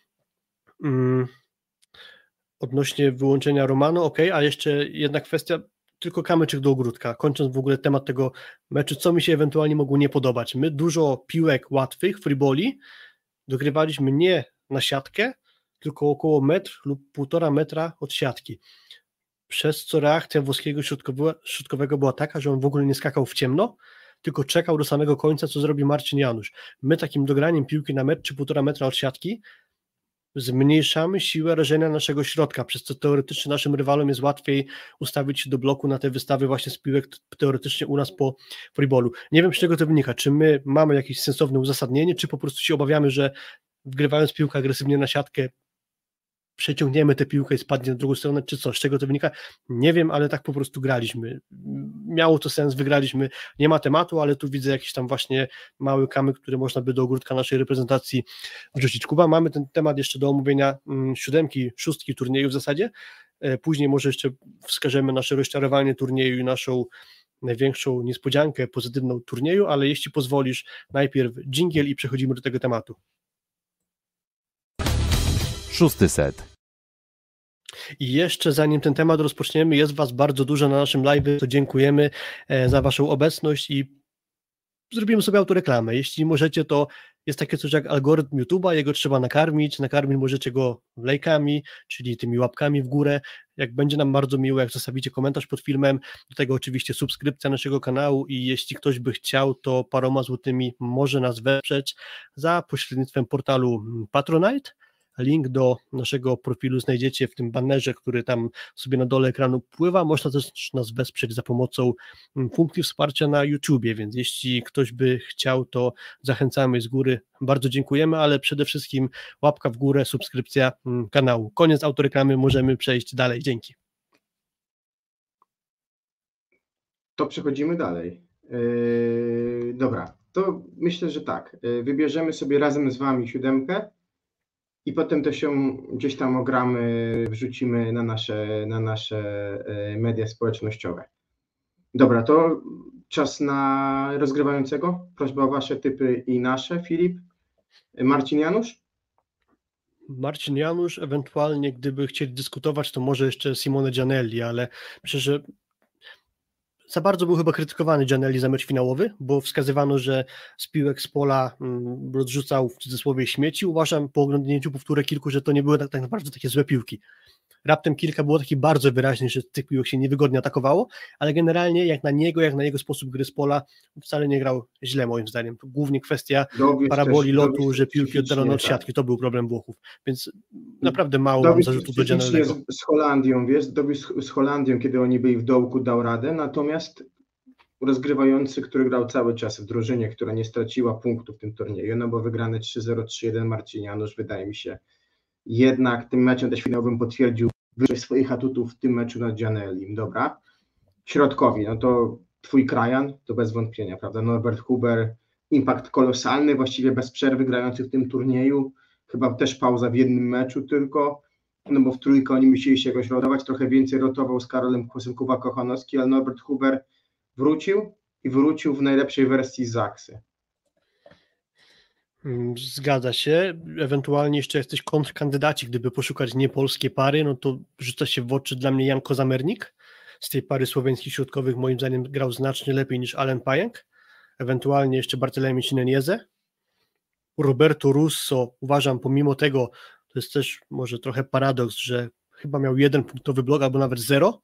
mm, odnośnie wyłączenia Romano, ok, a jeszcze jedna kwestia, tylko kamyczek do ogródka, kończąc w ogóle temat tego meczu, co mi się ewentualnie mogło nie podobać. My dużo piłek łatwych, freeboli, dogrywaliśmy nie na siatkę, tylko około metr lub półtora metra od siatki. Przez co reakcja włoskiego środkowego była taka, że on w ogóle nie skakał w ciemno, tylko czekał do samego końca, co zrobi Marcin Janusz. My takim dograniem piłki na metr czy półtora metra od siatki zmniejszamy siłę rażenia naszego środka, przez co teoretycznie naszym rywalom jest łatwiej ustawić się do bloku na te wystawy właśnie z piłek teoretycznie u nas po freeballu. Nie wiem, z czego to wynika, czy my mamy jakieś sensowne uzasadnienie, czy po prostu się obawiamy, że wgrywając piłkę agresywnie na siatkę, przeciągniemy tę piłkę i spadnie na drugą stronę, czy co, z czego to wynika, nie wiem, ale tak po prostu graliśmy. Miało to sens, wygraliśmy, nie ma tematu, ale tu widzę jakiś tam właśnie mały kamyk, który można by do ogródka naszej reprezentacji wrzucić. Kuba, mamy ten temat jeszcze do omówienia mm, siódemki, szóstki turnieju w zasadzie, e, później może jeszcze wskażemy nasze rozczarowanie turnieju i naszą największą niespodziankę pozytywną turnieju, ale jeśli pozwolisz, najpierw dżingiel i przechodzimy do tego tematu. Szósty set. I jeszcze zanim ten temat rozpoczniemy, jest Was bardzo dużo na naszym live, to dziękujemy e, za Waszą obecność i zrobimy sobie autoreklamę. Jeśli możecie, to jest takie coś jak algorytm YouTube'a, jego trzeba nakarmić, nakarmić możecie go lajkami, czyli tymi łapkami w górę, jak będzie nam bardzo miło, jak zostawicie komentarz pod filmem, do tego oczywiście subskrypcja naszego kanału i jeśli ktoś by chciał, to paroma złotymi może nas wesprzeć za pośrednictwem portalu Patronite. Link do naszego profilu znajdziecie w tym bannerze, który tam sobie na dole ekranu pływa. Można też nas wesprzeć za pomocą mm, funkcji wsparcia na YouTubie, więc jeśli ktoś by chciał, to zachęcamy z góry. Bardzo dziękujemy, ale przede wszystkim łapka w górę, subskrypcja mm, kanału. Koniec autoreklamy, możemy przejść dalej. Dzięki. To przechodzimy dalej. Yy, dobra, to myślę, że tak. Yy, wybierzemy sobie razem z Wami siódemkę i potem to się gdzieś tam ogramy, wrzucimy na nasze, na nasze yy, media społecznościowe. Dobra, to czas na rozgrywającego. Prośba o Wasze typy i nasze. Filip, Marcin Janusz? Marcin Janusz, ewentualnie gdyby chcieli dyskutować, to może jeszcze Simone Gianelli, ale myślę, że za bardzo był chyba krytykowany Gianelli za mecz finałowy, bo wskazywano, że z piłek z pola mm, rozrzucał w cudzysłowie śmieci. Uważam po oglądnięciu powtórek kilku, że to nie były tak, tak naprawdę takie złe piłki. Raptem kilka było takich bardzo wyraźnych, że tych piłek się niewygodnie atakowało, ale generalnie jak na niego, jak na jego sposób gry z pola, wcale nie grał źle moim zdaniem. Głównie kwestia paraboli też- lotu, że piłki oddalono od tak. siatki, to był problem Włochów, więc naprawdę mało mam Dowiec zarzutów do z, Holandią, wiesz, Dowiec z, Holandią, kiedy oni byli w dołku, dał radę, natomiast rozgrywający, który grał cały czas w drużynie, która nie straciła punktu w tym turnieju, no bo wygrany 3-0, 3-1 Marcin Janusz, wydaje mi się, jednak tym meczem też finałowym potwierdził wyżej swoich atutów w tym meczu nad Gianellim. Dobra. Środkowi, no to twój krajan, to bez wątpienia, prawda? Norbert Huber, impact kolosalny, właściwie bez przerwy grający w tym turnieju, chyba też pauza w jednym meczu tylko, no bo w trójkę oni musieli się jakoś rotować, trochę więcej rotował z Karolem Kłosem Kuba Kochanowski, ale Norbert Huber wrócił i wrócił w najlepszej wersji Zaksy. Mm, Zgadza się. Ewentualnie jeszcze jesteś kontrkandydaci, gdyby poszukać niepolskie pary, no to rzuca się w oczy dla mnie Jan Kozamernik. Z tej pary słoweńskich środkowych moim zdaniem grał znacznie lepiej niż Allen Pajek. Ewentualnie jeszcze Bartolomé Sinenieze. Roberto Russo uważam pomimo tego, to jest też może trochę paradoks, że chyba miał jeden punktowy blok albo nawet zero,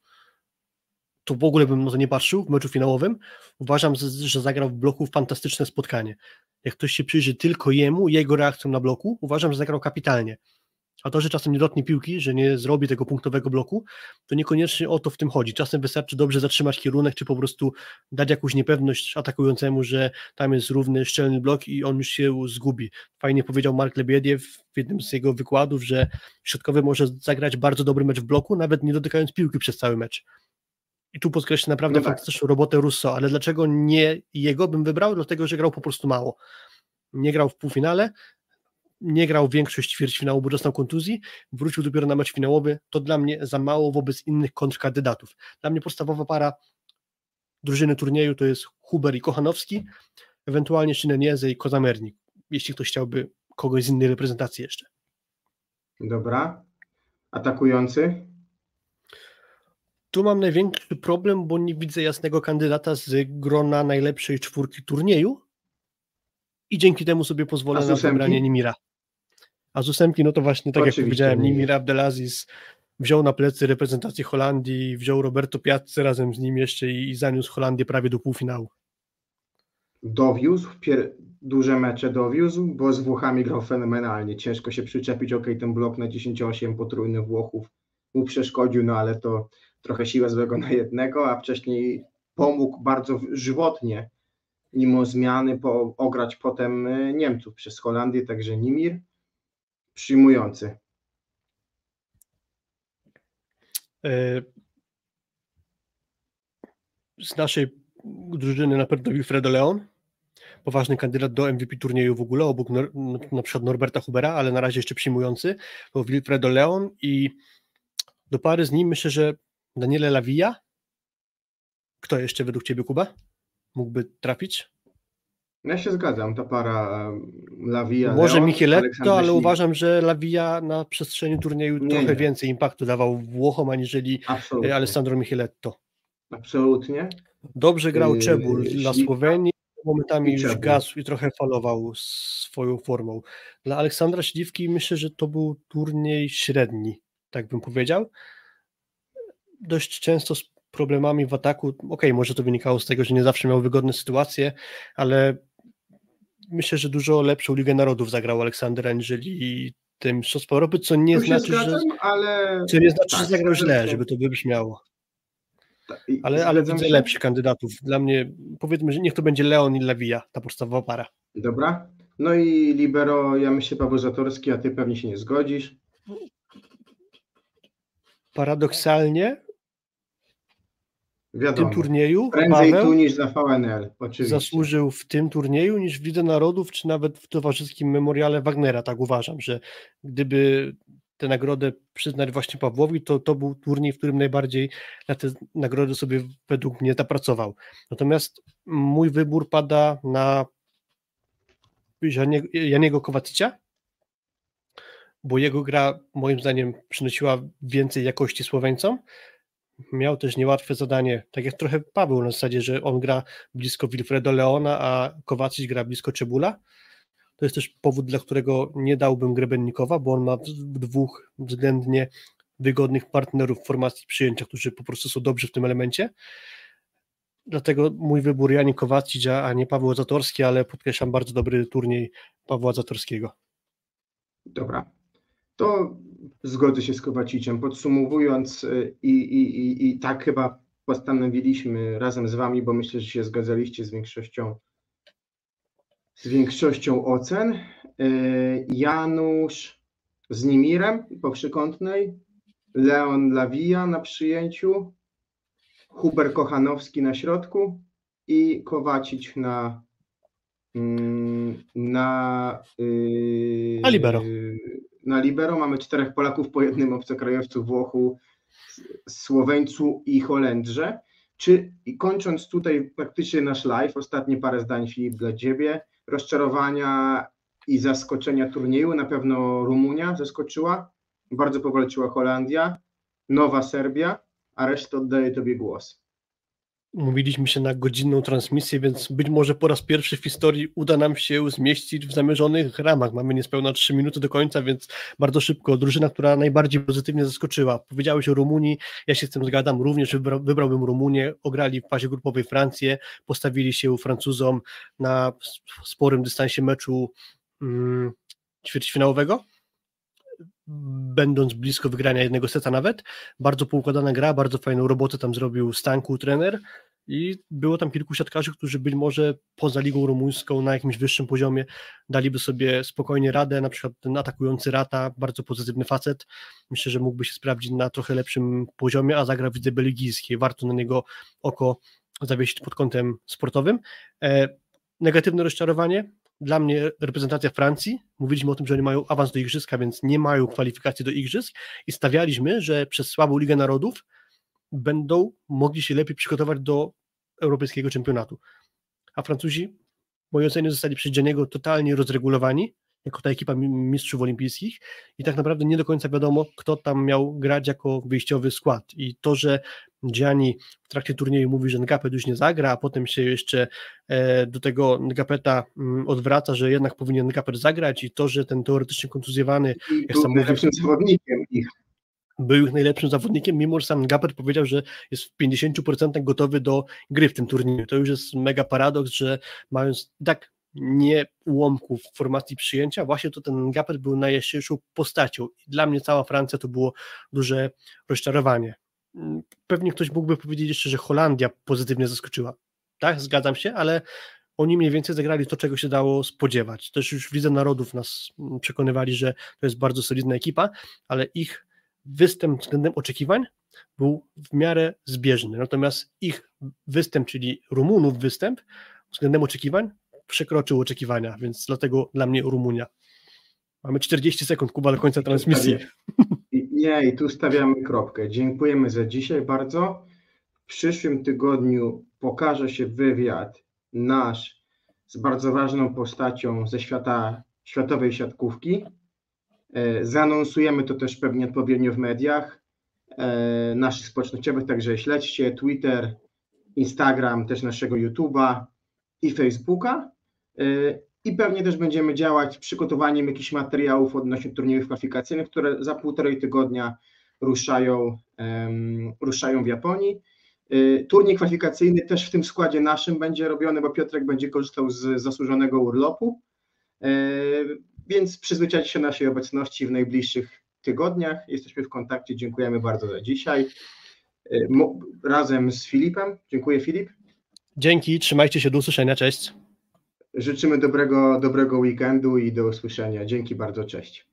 to w ogóle bym to nie patrzył w meczu finałowym. Uważam, że zagrał w bloku fantastyczne spotkanie jak ktoś się przyjrzy tylko jemu, jego reakcją na bloku, uważam, że zagrał kapitalnie. A to, że czasem nie dotknie piłki, że nie zrobi tego punktowego bloku, to niekoniecznie o to w tym chodzi. Czasem wystarczy dobrze zatrzymać kierunek, czy po prostu dać jakąś niepewność atakującemu, że tam jest równy, szczelny blok i on już się zgubi. Fajnie powiedział Mark Lebiediew w jednym z jego wykładów, że środkowy może zagrać bardzo dobry mecz w bloku, nawet nie dotykając piłki przez cały mecz. I tu podkreślę naprawdę No tak. fantastyczną robotę Russo, ale dlaczego nie jego bym wybrał? Dlatego, że grał po prostu mało. Nie grał w półfinale, nie grał większość ćwierćfinału, bo dostał kontuzji, wrócił dopiero na mecz finałowy, to dla mnie za mało wobec innych kontrkandydatów. Dla mnie podstawowa para drużyny turnieju to jest Huber i Kochanowski, ewentualnie Szynenieze i Kozamernik, jeśli ktoś chciałby kogoś z innej reprezentacji jeszcze. Dobra. Atakujący? Tu mam największy problem, bo nie widzę jasnego kandydata z grona najlepszej czwórki turnieju i dzięki temu sobie pozwolę na wybranie Nimira. A z ósemki, no to właśnie tak Oczywiście jak powiedziałem, Nimir. Nimir Abdelaziz wziął na plecy reprezentację Holandii, wziął Roberto Piazza razem z nim jeszcze i, i zaniósł Holandię prawie do półfinału. Dowiózł, pier... duże mecze dowiózł, bo z Włochami grał fenomenalnie. Ciężko się przyczepić, ok, ten blok na 10-8 potrójny Włochów mu przeszkodził, no ale to trochę siła złego na jednego, a wcześniej pomógł bardzo żywotnie, mimo zmiany, po, ograć potem y, Niemców przez Holandię, także Nimir przyjmujący. E, Z naszej drużyny na pewno Wilfredo Leon, poważny kandydat do MVP turnieju w ogóle, obok Nor- na przykład Norberta Hubera, ale na razie jeszcze przyjmujący, to Wilfredo Leon i do pary z nim myślę, że Daniele Lavia. Kto jeszcze według Ciebie, Kuba? Mógłby trafić? Ja się zgadzam, ta para Lavia, Może Aleksander ale uważam, że Lavia na przestrzeni turnieju Nie, trochę nie. więcej impaktu dawał Włochom, aniżeli Absolutnie. Alessandro Micheletto. Absolutnie. Dobrze grał Yy, Czebul dla Słowenii, momentami już gasł i trochę falował swoją formą. Dla Aleksandra Śliwki myślę, że to był turniej średni, tak bym powiedział. Dość często z problemami w ataku. Okej, okay, może to wynikało z tego, że nie zawsze miał wygodne sytuacje, ale myślę, że dużo lepszą Ligę Narodów zagrał Aleksander aniżeli tym Mistrzostwo Europy, co nie znaczy, zgadzam, że, ale... co nie znaczy, tak, że zagrał źle, żeby to wybrzmiało. Ale, ale widzę lepszych kandydatów. Dla mnie, powiedzmy, że niech to będzie Leon i Lewija, ta podstawowa para. Dobra. No i libero, ja myślę Paweł Zatorski, a ty pewnie się nie zgodzisz. Paradoksalnie Wiadomo. tym turnieju Prędzej Paweł tu niż za VNL, oczywiście. zasłużył w tym turnieju niż w Lidze Narodów, czy nawet w towarzyskim memoriale Wagnera, tak uważam, że gdyby tę nagrodę przyznać właśnie Pawłowi, to to był turniej, w którym najbardziej na tę nagrodę sobie według mnie zapracował. Natomiast mój wybór pada na Janie- Janiego Kowacicia, bo jego gra moim zdaniem przynosiła więcej jakości Słoweńcom. Miał też niełatwe zadanie, tak jak trochę Paweł na zasadzie, że on gra blisko Wilfredo Leona, a Kowacic gra blisko Czebula. To jest też powód, dla którego nie dałbym Grebennikowa, bo on ma dwóch względnie wygodnych partnerów w formacji przyjęcia, którzy po prostu są dobrzy w tym elemencie. Dlatego mój wybór Janik Kowacic, a nie Paweł Zatorski, ale podkreślam bardzo dobry turniej Pawła Zatorskiego. Dobra. To zgodzę się z Kowaciciem. Podsumowując, y, i, i, i, i tak chyba postanowiliśmy razem z Wami, bo myślę, że się zgadzaliście z większością, z większością ocen. Y, Janusz z Nimirem po przykątnej, Leon Lawija na przyjęciu, Huber Kochanowski na środku i Kowacic na mm, na yy, Na libero. Na libero. Mamy czterech Polaków po jednym obcokrajowcu Włochu, Słoweńcu i Holendrze. Czy i kończąc tutaj praktycznie nasz live, ostatnie parę zdań Filip dla Ciebie, rozczarowania i zaskoczenia turnieju, na pewno Rumunia zaskoczyła, bardzo powalczyła Holandia, Nowa Serbia, a resztę oddaję Tobie głos. Umówiliśmy się na godzinną transmisję, więc być może po raz pierwszy w historii uda nam się zmieścić w zamierzonych ramach. Mamy niespełna 3 minuty do końca, więc bardzo szybko. Drużyna, która najbardziej pozytywnie zaskoczyła. Powiedziałeś o Rumunii, ja się z tym zgadzam, również wybra, wybrałbym Rumunię. Ograli w fazie grupowej Francję, postawili się Francuzom na sporym dystansie meczu mm, ćwierćfinałowego będąc blisko wygrania jednego seta nawet. Bardzo poukładana gra, bardzo fajną robotę tam zrobił Stanku, trener. I było tam kilku siatkarzy, którzy być może poza ligą rumuńską na jakimś wyższym poziomie. Daliby sobie spokojnie radę, na przykład ten atakujący Rata, bardzo pozytywny facet, myślę, że mógłby się sprawdzić na trochę lepszym poziomie, a zagra w lidze belgijskiej, warto na niego oko zawiesić pod kątem sportowym. E, negatywne rozczarowanie, dla mnie reprezentacja Francji, mówiliśmy o tym, że oni mają awans do Igrzyska, więc nie mają kwalifikacji do Igrzysk i stawialiśmy, że przez słabą Ligę Narodów będą mogli się lepiej przygotować do europejskiego czempionatu. A Francuzi, w mojej ocenie, zostali przez Gianniego totalnie rozregulowani, jako ta ekipa mi- mistrzów olimpijskich i tak naprawdę nie do końca wiadomo, kto tam miał grać jako wyjściowy skład. I to, że Gianni w trakcie turnieju mówi, że Ngapet już nie zagra, a potem się jeszcze e, do tego Ngapeta mm, odwraca, że jednak powinien Ngapet zagrać i to, że ten teoretycznie kontuzjowany I był sam najlepszym zawodnikiem ich. był ich najlepszym zawodnikiem, mimo że sam Ngapet powiedział, że jest w 50% gotowy do gry w tym turnieju. To już jest mega paradoks, że mając tak nie ułomków formacji przyjęcia, właśnie to ten Ngapet był najjaśniejszą postacią. Dla mnie cała Francja to było duże rozczarowanie. Mm, Pewnie ktoś mógłby powiedzieć jeszcze, że Holandia pozytywnie zaskoczyła. Tak, zgadzam się, ale oni mniej więcej zagrali to, czego się dało spodziewać. Też już w Lidze Narodów nas mm, przekonywali, że to jest bardzo solidna ekipa, ale ich występ względem oczekiwań był w miarę zbieżny. Natomiast ich występ, czyli Rumunów występ względem oczekiwań przekroczył oczekiwania, więc dlatego dla mnie Rumunia. Mamy 40 sekund, Kuba, do końca transmisji. Nie, i tu stawiamy kropkę. Dziękujemy za dzisiaj bardzo. W przyszłym tygodniu pokaże się wywiad nasz z bardzo ważną postacią ze świata światowej siatkówki. E, Zaanonsujemy to też pewnie odpowiednio w mediach e, naszych społecznościowych, także śledźcie Twitter, Instagram, też naszego YouTube'a i Facebooka. E, I pewnie też będziemy działać przygotowaniem jakichś materiałów odnośnie turniejów kwalifikacyjnych, które za półtorej tygodnia ruszają, ruszają w Japonii. Y, Turniej kwalifikacyjny też w tym składzie naszym będzie robiony, bo Piotrek będzie korzystał z zasłużonego urlopu, Y, więc przyzwyczajcie się naszej obecności w najbliższych tygodniach. Jesteśmy w kontakcie, dziękujemy bardzo za dzisiaj. Y, Razem z Filipem. Dziękuję Filip. Dzięki, trzymajcie się, do usłyszenia, cześć. Życzymy dobrego, dobrego weekendu i do usłyszenia. Dzięki bardzo, cześć.